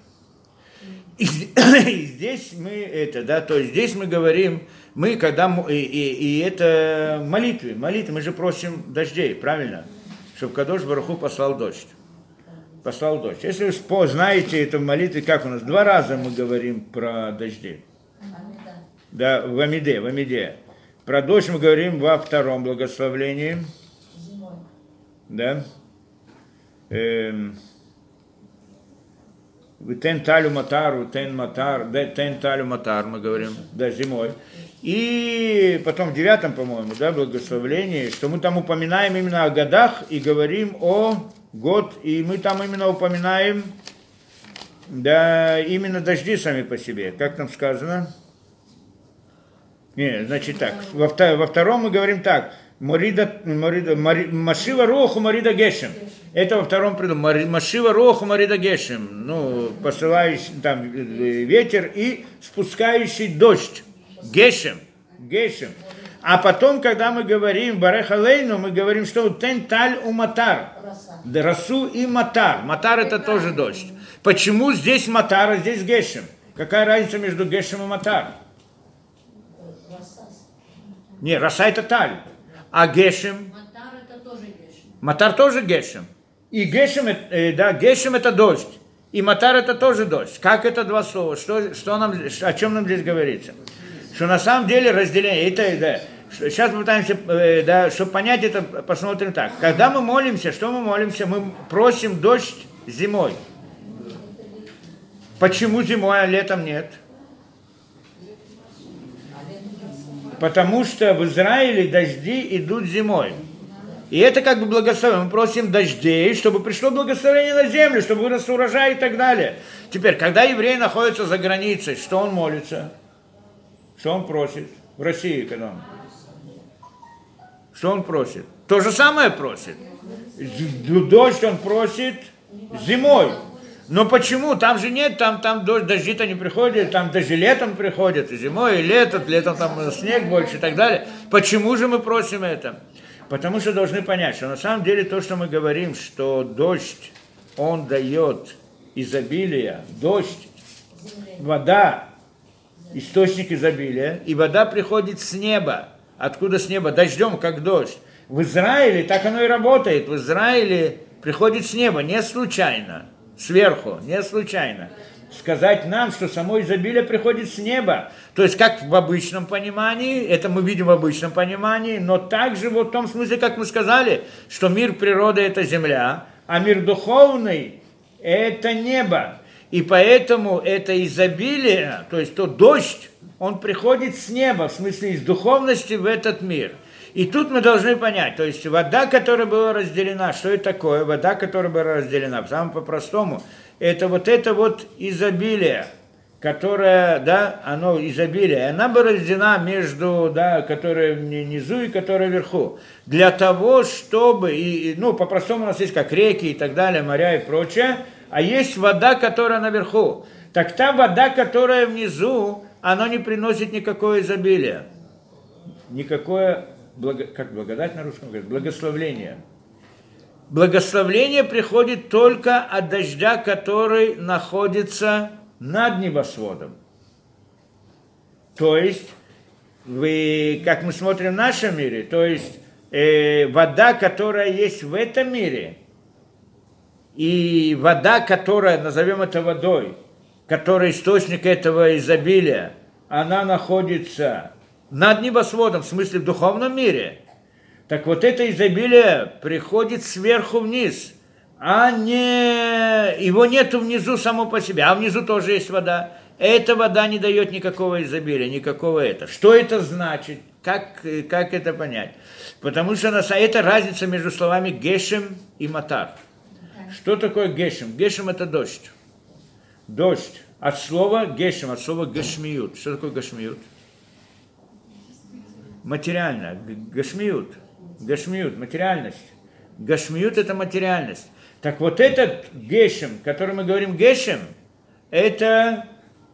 И, и здесь мы это, да, то есть здесь мы говорим, мы когда, и, и, и это молитвы, молитвы, мы же просим дождей, правильно? Чтобы Кадош Бараху послал дождь послал дождь. Если вы знаете это в молитве, как у нас, два раза мы говорим про дожди. Да, в Амиде, в Амиде. Про дождь мы говорим во втором благословлении. Да. Эм, Тен талю матару, тен матар, тен талю матар, мы говорим, да, зимой. И потом в девятом, по-моему, да, благословлении, что мы там упоминаем именно о годах и говорим о год, и мы там именно упоминаем, да, именно дожди сами по себе. Как там сказано? Не, значит так, во, во втором мы говорим так, Морида, Морида, Мари, Машива Роху Марида Гешем. Это во втором придумке. Мари- Машива Роху Марида Гешем. Ну, посылающий там э, ветер и спускающий дождь. Гешем. Гешем. А потом, когда мы говорим Бареха Лейну, мы говорим, что тен таль у матар. Расу и матар. Матар это тоже дождь. Почему здесь матар, а здесь гешем? Какая разница между гешем и матар? Не, роса это таль. А гешем? Матар это тоже гешем. Матар тоже гешем. И гешем, э, да, гешем это дождь. И матар это тоже дождь. Как это два слова? Что, что нам, о чем нам здесь говорится? Что на самом деле разделение, это, да, сейчас попытаемся, э, да, чтобы понять это, посмотрим так. Когда мы молимся, что мы молимся? Мы просим дождь зимой. Почему зимой, а летом нет? Потому что в Израиле дожди идут зимой. И это как бы благословение. Мы просим дождей, чтобы пришло благословение на землю, чтобы вырос урожай и так далее. Теперь, когда еврей находится за границей, что он молится? Что он просит? В России, когда он? Что он просит? То же самое просит. Дождь он просит зимой. Но почему? Там же нет, там, там дождь, дожди-то не приходят, там даже летом приходят, и зимой, и летом, летом там снег больше и так далее. Почему же мы просим это? Потому что должны понять, что на самом деле то, что мы говорим, что дождь, он дает изобилие, дождь, вода, источник изобилия, и вода приходит с неба. Откуда с неба? Дождем, как дождь. В Израиле так оно и работает. В Израиле приходит с неба, не случайно, сверху, не случайно. Сказать нам, что само изобилие приходит с неба. То есть, как в обычном понимании, это мы видим в обычном понимании, но также вот в том смысле, как мы сказали, что мир природы – это земля, а мир духовный – это небо. И поэтому это изобилие, то есть тот дождь, он приходит с неба, в смысле из духовности в этот мир. И тут мы должны понять, то есть вода, которая была разделена, что это такое? Вода, которая была разделена, самому по-простому, это вот это вот изобилие, которое, да, оно изобилие, она была разделена между, да, которая внизу и которая вверху, для того, чтобы, и, и, ну, по-простому у нас есть как реки и так далее, моря и прочее, а есть вода, которая наверху. Так та вода, которая внизу, она не приносит никакое изобилие, никакое, благо, как благодать на русском говорят, благословление. Благословление приходит только от дождя, который находится над небосводом. То есть, вы, как мы смотрим в нашем мире, то есть э, вода, которая есть в этом мире, и вода, которая, назовем это водой, которая источник этого изобилия, она находится над небосводом, в смысле в духовном мире. Так вот это изобилие приходит сверху вниз, а не его нету внизу само по себе, а внизу тоже есть вода. Эта вода не дает никакого изобилия, никакого это. Что это значит? Как, как это понять? Потому что на- это разница между словами гешем и матар. Что такое гешем? Гешем это дождь. Дождь. От слова гешем, от слова гашмиют. Что такое гашмиют? Материально. Гашмиют. Гашмиют, материальность. Гашмиют это материальность. Так вот этот гешем, который мы говорим гешем, это,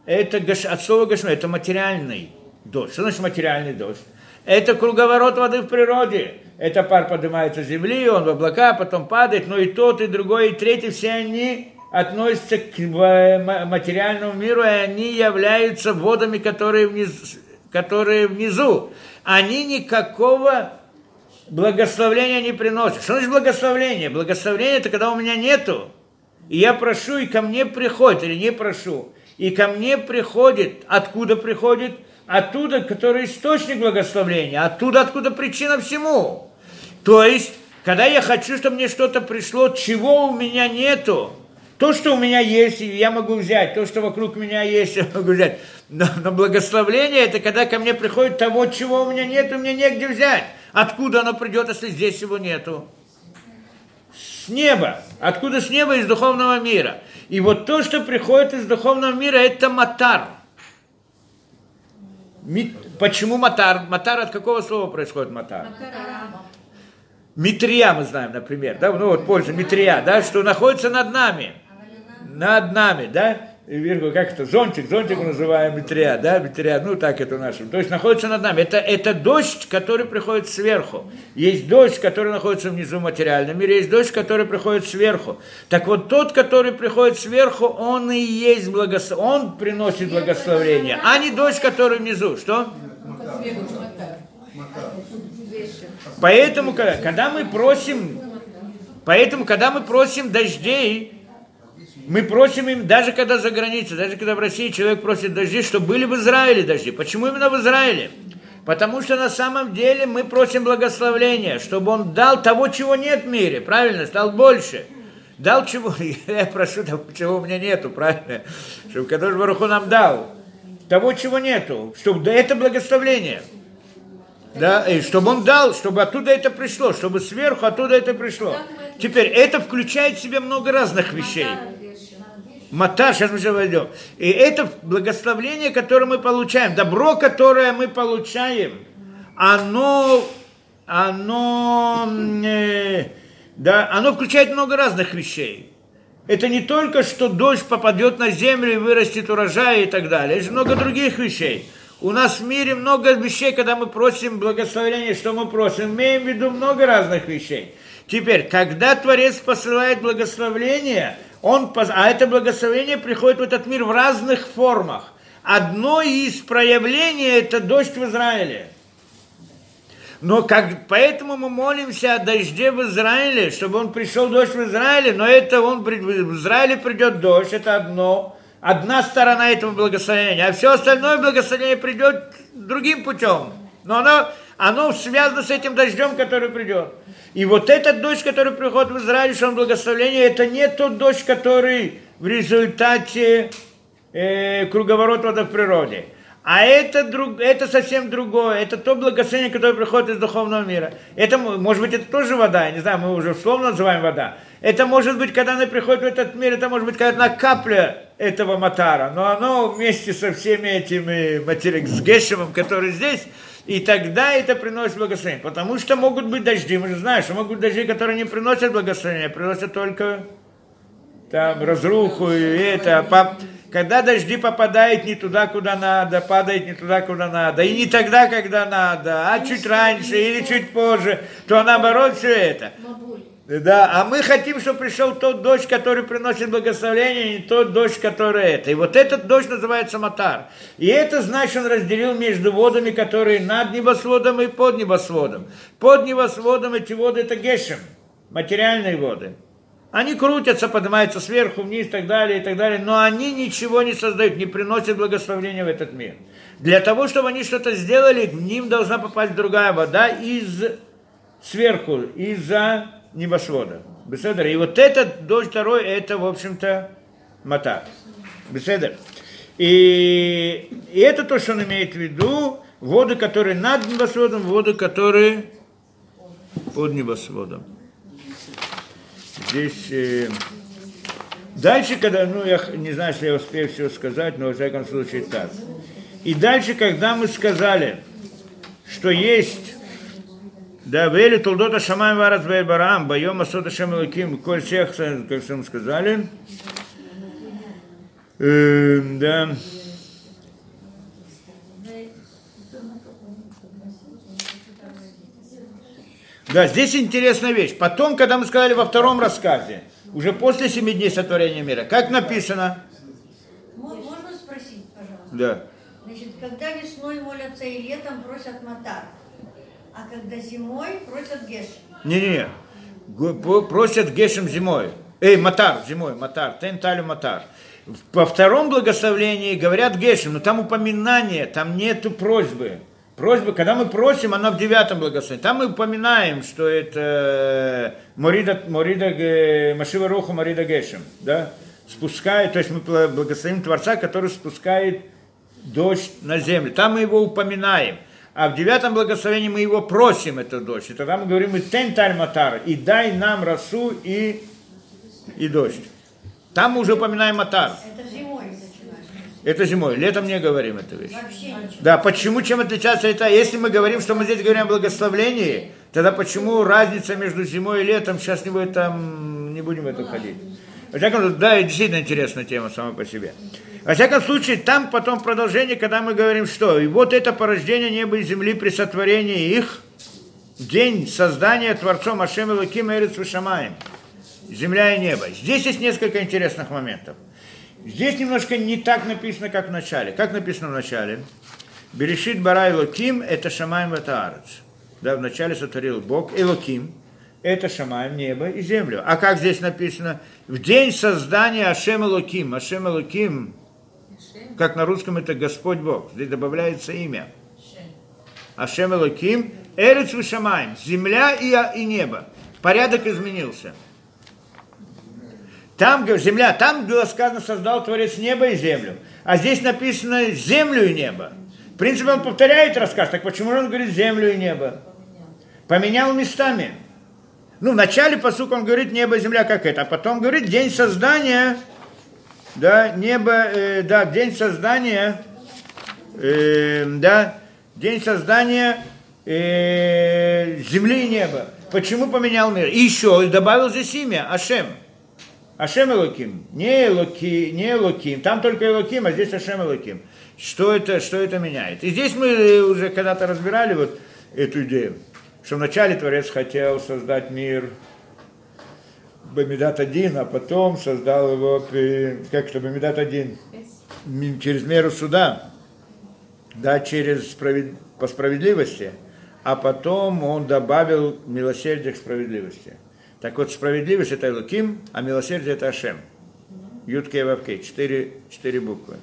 это гаш, от слова гашмиют, это материальный дождь. Что значит материальный дождь? Это круговорот воды в природе. Это пар поднимается с земли, он в облака, потом падает, но и тот, и другой, и третий, все они относятся к э, ма- материальному миру, и они являются водами, которые, вниз, которые внизу. Они никакого благословления не приносят. Что значит благословление? Благословение это когда у меня нету, и я прошу, и ко мне приходит, или не прошу, и ко мне приходит, откуда приходит? Оттуда, который источник благословения, оттуда, откуда причина всему. То есть, когда я хочу, чтобы мне что-то пришло, чего у меня нету, то, что у меня есть, я могу взять, то, что вокруг меня есть, я могу взять. Но, но благословление это когда ко мне приходит того, чего у меня нет, и мне негде взять. Откуда оно придет, если здесь его нету? С неба. Откуда с неба? Из духовного мира. И вот то, что приходит из духовного мира, это матар. Ми- Почему матар? Матар от какого слова происходит матар? Митрия мы знаем, например, да, ну вот польза Митрия, да, что находится над нами, над нами, да, вверху, как это, зонтик, зонтик называем Митрия, да, Митрия, ну так это нашим, то есть находится над нами, это, это дождь, который приходит сверху, есть дождь, который находится внизу в материальном мире, есть дождь, который приходит сверху, так вот тот, который приходит сверху, он и есть благословение, он приносит благословение, а не дождь, который внизу, что? Поэтому, когда мы просим, поэтому, когда мы просим дождей, мы просим им, даже когда за границей, даже когда в России человек просит дождей, чтобы были в Израиле дожди. Почему именно в Израиле? Потому что на самом деле мы просим благословения, чтобы он дал того, чего нет в мире, правильно, стал больше. Дал чего, я прошу того, чего у меня нету, правильно, чтобы Кадош Баруху нам дал. Того, чего нету, чтобы да, это благословение. Да, и чтобы он дал, чтобы оттуда это пришло, чтобы сверху оттуда это пришло. Теперь это включает в себя много разных вещей. Мата, сейчас мы сейчас войдем. И это благословение, которое мы получаем, добро, которое мы получаем, оно, оно, э, да, оно включает много разных вещей. Это не только, что дождь попадет на землю и вырастет урожай и так далее. Это много других вещей. У нас в мире много вещей, когда мы просим благословения, что мы просим. Имеем в виду много разных вещей. Теперь, когда Творец посылает благословение, он, а это благословение приходит в этот мир в разных формах. Одно из проявлений – это дождь в Израиле. Но как, поэтому мы молимся о дожде в Израиле, чтобы он пришел дождь в Израиле, но это он, в Израиле придет дождь, это одно, одна сторона этого благословения, а все остальное благословение придет другим путем. Но оно, оно связано с этим дождем, который придет. И вот этот дождь, который приходит в Израиль, что он благословение, это не тот дождь, который в результате э, круговорота в природе. А это, друг, это совсем другое. Это то благословение, которое приходит из духовного мира. Это, может быть, это тоже вода. Я не знаю, мы уже условно называем вода. Это может быть, когда она приходит в этот мир, это может быть какая-то капля этого матара. Но оно вместе со всеми этими материк с Гешемом, который здесь, и тогда это приносит благословение. Потому что могут быть дожди. Мы же знаем, что могут быть дожди, которые не приносят благословения, а приносят только там разруху и это. Когда дожди попадают не туда, куда надо, падает не туда, куда надо, и не тогда, когда надо, а чуть раньше или чуть позже, то наоборот все это. Да, а мы хотим, чтобы пришел тот дождь, который приносит благословение, не тот дождь, который это. И вот этот дождь называется Матар. И это значит, он разделил между водами, которые над небосводом и под небосводом. Под небосводом эти воды это Гешем, материальные воды. Они крутятся, поднимаются сверху, вниз и так далее, и так далее, но они ничего не создают, не приносят благословения в этот мир. Для того, чтобы они что-то сделали, к ним должна попасть другая вода из сверху, из-за небосвода. Беседер. И вот этот дождь второй, это, в общем-то, мата. Беседер. И, и это то, что он имеет в виду, воды, которые над небосводом, воды, которые под небосводом. Здесь... Э, дальше, когда, ну, я не знаю, если я успею все сказать, но, во всяком случае, так. И дальше, когда мы сказали, что есть да, Вели Тулдота Шамай Варас Барам, Байома Сота Шамалаким, Коль всех, как мы сказали. Э, да. Да, здесь интересная вещь. Потом, когда мы сказали во втором рассказе, уже после семи дней сотворения мира, как написано? Можно спросить, пожалуйста? Да. Значит, когда весной молятся и летом просят матар, а когда зимой просят гешем. Не-не-не. Просят гешем зимой. Эй, матар, зимой, матар, тенталю матар. Во втором благословении говорят гешем, но там упоминание, там нету просьбы. Просьба, когда мы просим, она в девятом благословении. Там мы упоминаем, что это Морида, Морида Машива Руху Морида Гешем. Да? Спускает, то есть мы благословим Творца, который спускает дождь на землю. Там мы его упоминаем. А в девятом благословении мы его просим, эту дождь. И тогда мы говорим, и тен матар, и дай нам росу и, и дождь. Там мы уже упоминаем матар. Это зимой. Это зимой. Летом не говорим эту вещь. Да, почему, чем отличается это? Если мы говорим, что мы здесь говорим о благословлении, тогда почему разница между зимой и летом? Сейчас не будет там, не будем в это ходить. Всяком случае, да, действительно интересная тема сама по себе. Во всяком случае, там потом продолжение, когда мы говорим, что и вот это порождение неба и земли при сотворении их, день создания Творцом Ашем Элоким Эрец Вишамаем, земля и небо. Здесь есть несколько интересных моментов. Здесь немножко не так написано, как в начале. Как написано в начале? Берешит бара Элоким, это Шамаем это Арец. Да, вначале сотворил Бог Элоким, это Шамаем, небо и землю. А как здесь написано? В день создания Ашем Элоким. Ашем Элоким, как на русском это Господь Бог. Здесь добавляется имя. Ашем Элоким, Эрец Вишамаем, земля и, и небо. Порядок изменился. Там, земля, там было сказано, создал Творец небо и землю. А здесь написано землю и небо. В принципе, он повторяет рассказ, так почему же он говорит землю и небо? Поменял местами. Ну, в начале посук он говорит небо и земля как это, а потом говорит день создания, да, небо, э, да, день создания, э, да, день создания э, земли и неба. Почему поменял мир? И еще добавил здесь имя Ашем. Ашем Элоким, не Элоки, не Элоким, там только Элоким, а здесь Ашем Элоким. Что это, что это меняет? И здесь мы уже когда-то разбирали вот эту идею, что вначале Творец хотел создать мир Бамидат один, а потом создал его, как это, Бамидат один, через меру суда, да, через справед... по справедливости, а потом он добавил милосердие к справедливости. Так вот, справедливость это Элуким, а милосердие это Ашем. Ютке Вавке, четыре, четыре буквы.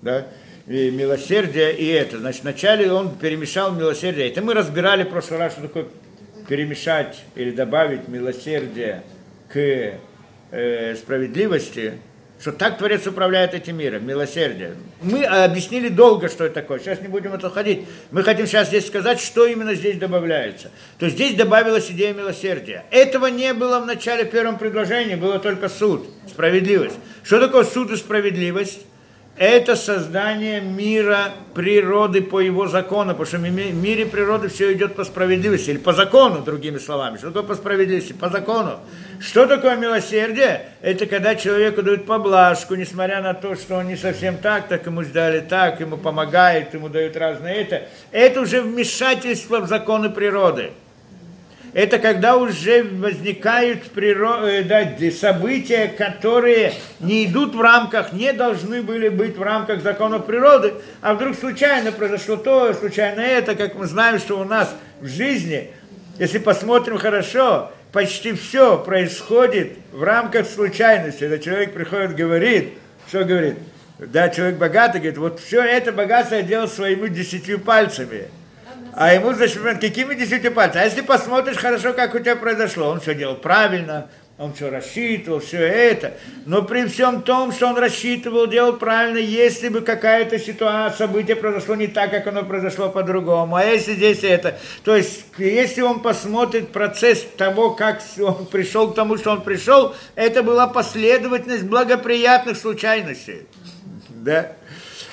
Да? И милосердие и это. Значит, вначале он перемешал милосердие. Это мы разбирали в прошлый раз, что такое перемешать или добавить милосердие к э, справедливости, что так Творец управляет этим миром, милосердие. Мы объяснили долго, что это такое, сейчас не будем это ходить. Мы хотим сейчас здесь сказать, что именно здесь добавляется. То есть здесь добавилась идея милосердия. Этого не было в начале первом предложении, было только суд, справедливость. Что такое суд и справедливость? Это создание мира природы по его закону, потому что в мире природы все идет по справедливости, или по закону, другими словами. Что такое по справедливости? По закону. Что такое милосердие? Это когда человеку дают поблажку, несмотря на то, что он не совсем так, так ему сдали так, ему помогает, ему дают разное это. Это уже вмешательство в законы природы это когда уже возникают приро... Э, да, события, которые не идут в рамках, не должны были быть в рамках законов природы, а вдруг случайно произошло то, случайно это, как мы знаем, что у нас в жизни, если посмотрим хорошо, почти все происходит в рамках случайности. Когда человек приходит, говорит, что говорит? Да, человек богатый, говорит, вот все это богатство я делал своими десятью пальцами. А ему зашибет, какими десятью пальцами? А если посмотришь хорошо, как у тебя произошло, он все делал правильно, он все рассчитывал, все это. Но при всем том, что он рассчитывал, делал правильно, если бы какая-то ситуация, событие произошло не так, как оно произошло по-другому. А если здесь это, то есть, если он посмотрит процесс того, как он пришел к тому, что он пришел, это была последовательность благоприятных случайностей. Да?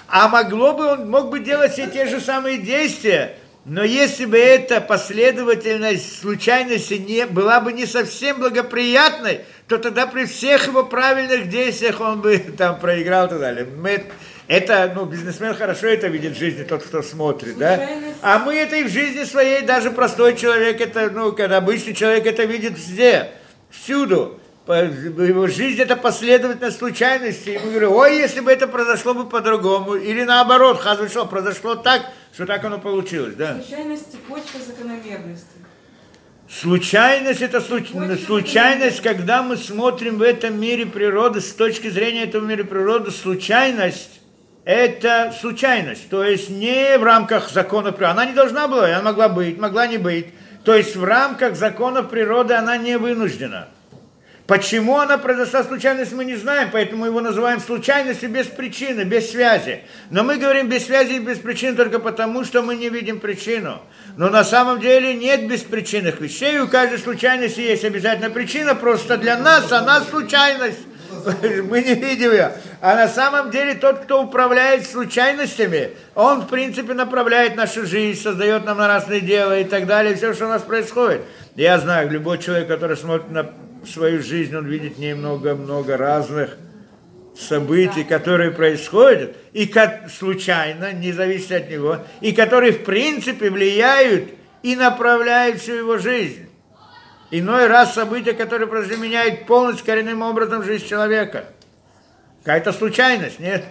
А могло бы, он мог бы делать все те же самые действия, но если бы эта последовательность случайности не, была бы не совсем благоприятной, то тогда при всех его правильных действиях он бы там проиграл и так далее. Мы, это, ну, бизнесмен хорошо это видит в жизни, тот, кто смотрит, да? А мы это и в жизни своей, даже простой человек, это, ну, когда обычный человек это видит везде, всюду его жизнь это последовательность случайностей. И мы говорим, ой, если бы это произошло бы по-другому. Или наоборот, что, произошло так, что так оно получилось. Да? Случайность цепочка закономерности. Случайность это случ... случайность, когда мы смотрим в этом мире природы, с точки зрения этого мира природы, случайность это случайность. То есть не в рамках закона природы. Она не должна была, она могла быть, могла не быть. То есть в рамках законов природы она не вынуждена. Почему она произошла случайность, мы не знаем, поэтому его называем случайностью без причины, без связи. Но мы говорим без связи и без причины только потому, что мы не видим причину. Но на самом деле нет беспричинных вещей, у каждой случайности есть обязательно причина, просто для нас она случайность. Мы не видим ее. А на самом деле тот, кто управляет случайностями, он, в принципе, направляет нашу жизнь, создает нам разные дела и так далее, все, что у нас происходит. Я знаю, любой человек, который смотрит на свою жизнь, он видит немного-много разных событий, которые происходят, и как случайно, не зависит от него, и которые, в принципе, влияют и направляют всю его жизнь. Иной раз события, которые произошли, меняют полностью коренным образом жизнь человека. Какая-то случайность, нет?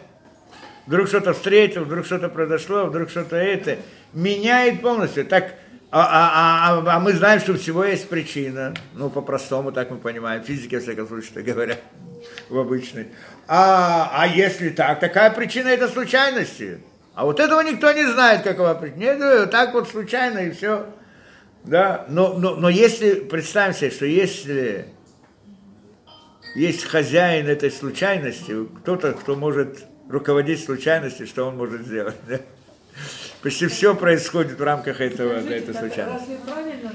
Вдруг что-то встретил, вдруг что-то произошло, вдруг что-то это. Меняет полностью. Так, а, а, а, а мы знаем, что всего есть причина. Ну, по-простому, так мы понимаем. Физики, во всяком случае, так говорят, в обычной. А, а если так, такая причина это случайности. А вот этого никто не знает, какова причина. Нет, так вот случайно и все. Да, но, но, но если, представим себе, что если есть хозяин этой случайности, кто-то, кто может руководить случайностью, что он может сделать. Почти все происходит в рамках этого, Скажите, этой случайности. Разве правильно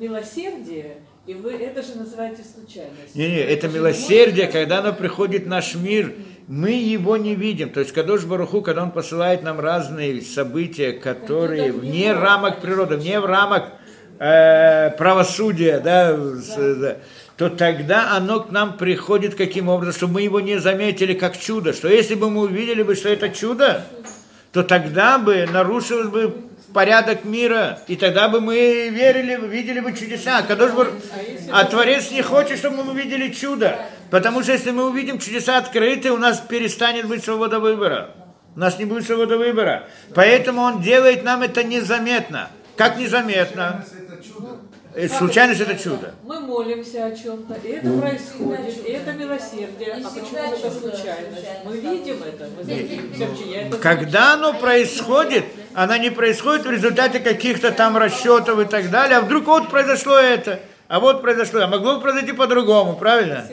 милосердие, и вы это же называете случайностью? Не, не, это же милосердие, может- когда оно приходит в наш мир, мы его не видим. То есть Кадош Баруху, когда он посылает нам разные события, которые вне рамок природы, вне рамок э, правосудия, да, с- да, то тогда оно к нам приходит каким образом, чтобы мы его не заметили как чудо. Что если бы мы увидели бы, что это чудо, то тогда бы нарушилось бы порядок мира, и тогда бы мы верили, видели бы чудеса. Кадош Бар- А Творец не хочет, чтобы мы увидели чудо, потому что если мы увидим чудеса открытые, у нас перестанет быть свобода выбора. У нас не будет свободы выбора. Поэтому он делает нам это незаметно. Как незаметно? Это Случайность это чудо. Мы молимся о чем-то, и это происходит, и это милосердие. А почему это случайность? Мы видим это, мы это Когда оно происходит, она не происходит в результате каких-то там расчетов и так далее, а вдруг вот произошло это, а вот произошло, а могло бы произойти по-другому, правильно?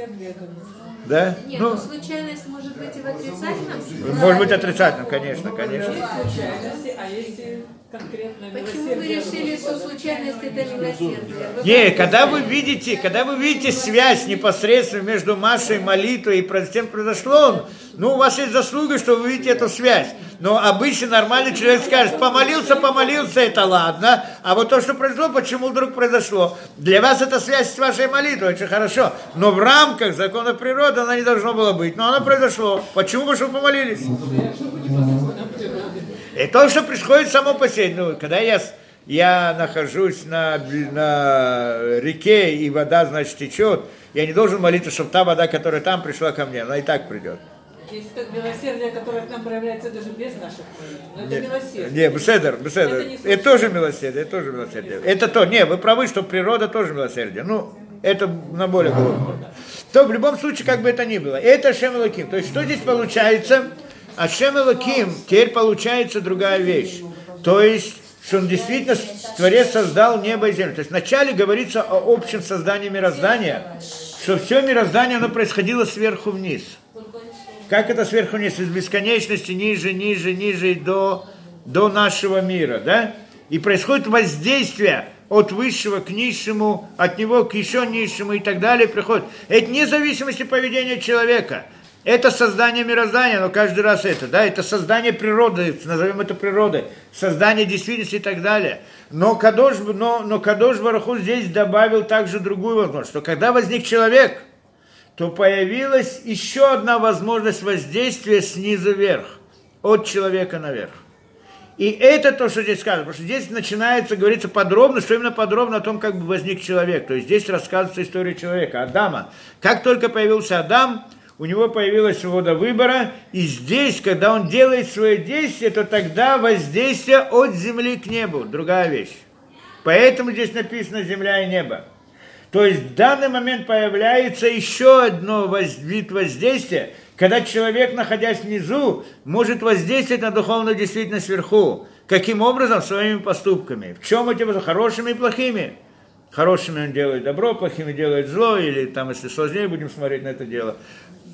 Да? Нет, Ну, ну, случайность может быть и в отрицательном смысле. может быть отрицательным, конечно, конечно. Есть случайности, а есть и конкретное Почему вы решили, что случайность это милосердие? Вы Не, когда вы видите, когда вы видите связь непосредственно между Машей молитвой и тем произошло, ну, у вас есть заслуга, что вы видите эту связь. Но обычно нормальный человек скажет, помолился, помолился, это ладно, а вот то, что произошло, почему вдруг произошло? Для вас это связь с вашей молитвой, очень хорошо, но в рамках закона природы она не должна была быть, но она произошло. Почему вы что помолились? И то, что происходит само по себе, ну, когда я, я нахожусь на, на реке, и вода, значит, течет, я не должен молиться, чтобы та вода, которая там пришла ко мне, она и так придет. Есть как милосердие, которое к нам проявляется даже без наших. Но это милосердие. Не, беседер, беседер. Это не Это, тоже милосердие, это тоже милосердие. Это то, не, вы правы, что природа тоже милосердие. Ну, это на более глубоком. уровне. То в любом случае, как бы это ни было, это Шем Элоким. То есть, что здесь получается? А Шем Элоким, теперь получается другая вещь. То есть, что он действительно, Творец создал небо и землю. То есть, вначале говорится о общем создании мироздания, что все мироздание, оно происходило сверху вниз. Как это сверху вниз? Из бесконечности ниже, ниже, ниже и до, до нашего мира, да? И происходит воздействие от высшего к низшему, от него к еще низшему и так далее приходит. Это вне зависимости поведения человека. Это создание мироздания, но каждый раз это, да, это создание природы, назовем это природой, создание действительности и так далее. Но Кадош, но, но Кадош Бараху здесь добавил также другую возможность, что когда возник человек, то появилась еще одна возможность воздействия снизу вверх, от человека наверх. И это то, что здесь сказано, потому что здесь начинается говориться подробно, что именно подробно о том, как бы возник человек. То есть здесь рассказывается история человека, Адама. Как только появился Адам, у него появилась свобода выбора, и здесь, когда он делает свое действие, то тогда воздействие от земли к небу, другая вещь. Поэтому здесь написано земля и небо. То есть в данный момент появляется еще одно воз- вид воздействия, когда человек, находясь внизу, может воздействовать на духовную действительность вверху. Каким образом? Своими поступками. В чем эти? Хорошими и плохими. Хорошими он делает добро, плохими делает зло, или там, если сложнее будем смотреть на это дело.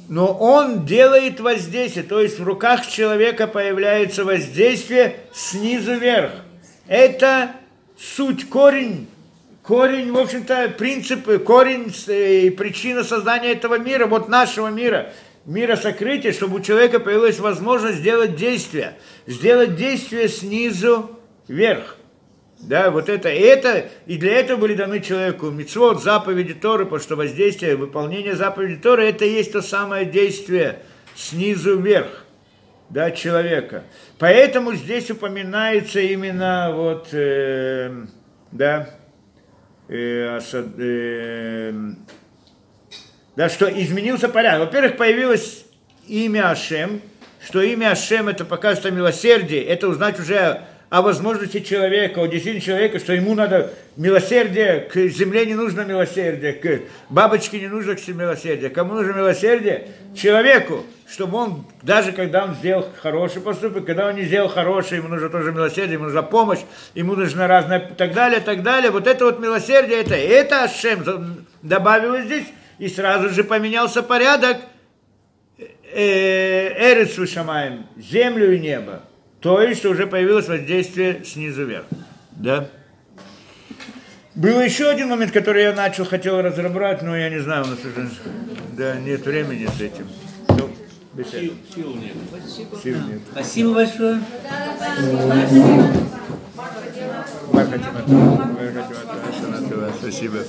Но он делает воздействие, то есть в руках человека появляется воздействие снизу вверх. Это суть, корень корень, в общем-то, принципы, корень э, и причина создания этого мира, вот нашего мира, мира сокрытия, чтобы у человека появилась возможность сделать действие, сделать действие снизу вверх. Да, вот это, это, и для этого были даны человеку мецвод, заповеди Торы, потому что воздействие, выполнение заповеди Торы, это есть то самое действие снизу вверх, да, человека. Поэтому здесь упоминается именно вот, э, да, э, э, да, что изменился порядок. Во-первых, появилось имя Ашем, что имя Ашем это показывает о милосердии, это узнать уже о возможности человека, о действительно человека, что ему надо милосердие, к земле не нужно милосердие, к бабочке не нужно милосердие. Кому нужно милосердие? Человеку, чтобы он, даже когда он сделал хороший поступок, когда он не сделал хороший, ему нужно тоже милосердие, ему нужна помощь, ему нужно разное, так далее, так далее. Вот это вот милосердие, это, это Ашем добавилось здесь, и сразу же поменялся порядок, э, Эрец Шамаем, землю и небо. То есть уже появилось воздействие снизу вверх. Да? Был еще один момент, который я начал, хотел разобрать, но я не знаю, у нас уже да, нет времени с этим. Ну, сил, сил нет. Сил нет. Спасибо большое. Спасибо.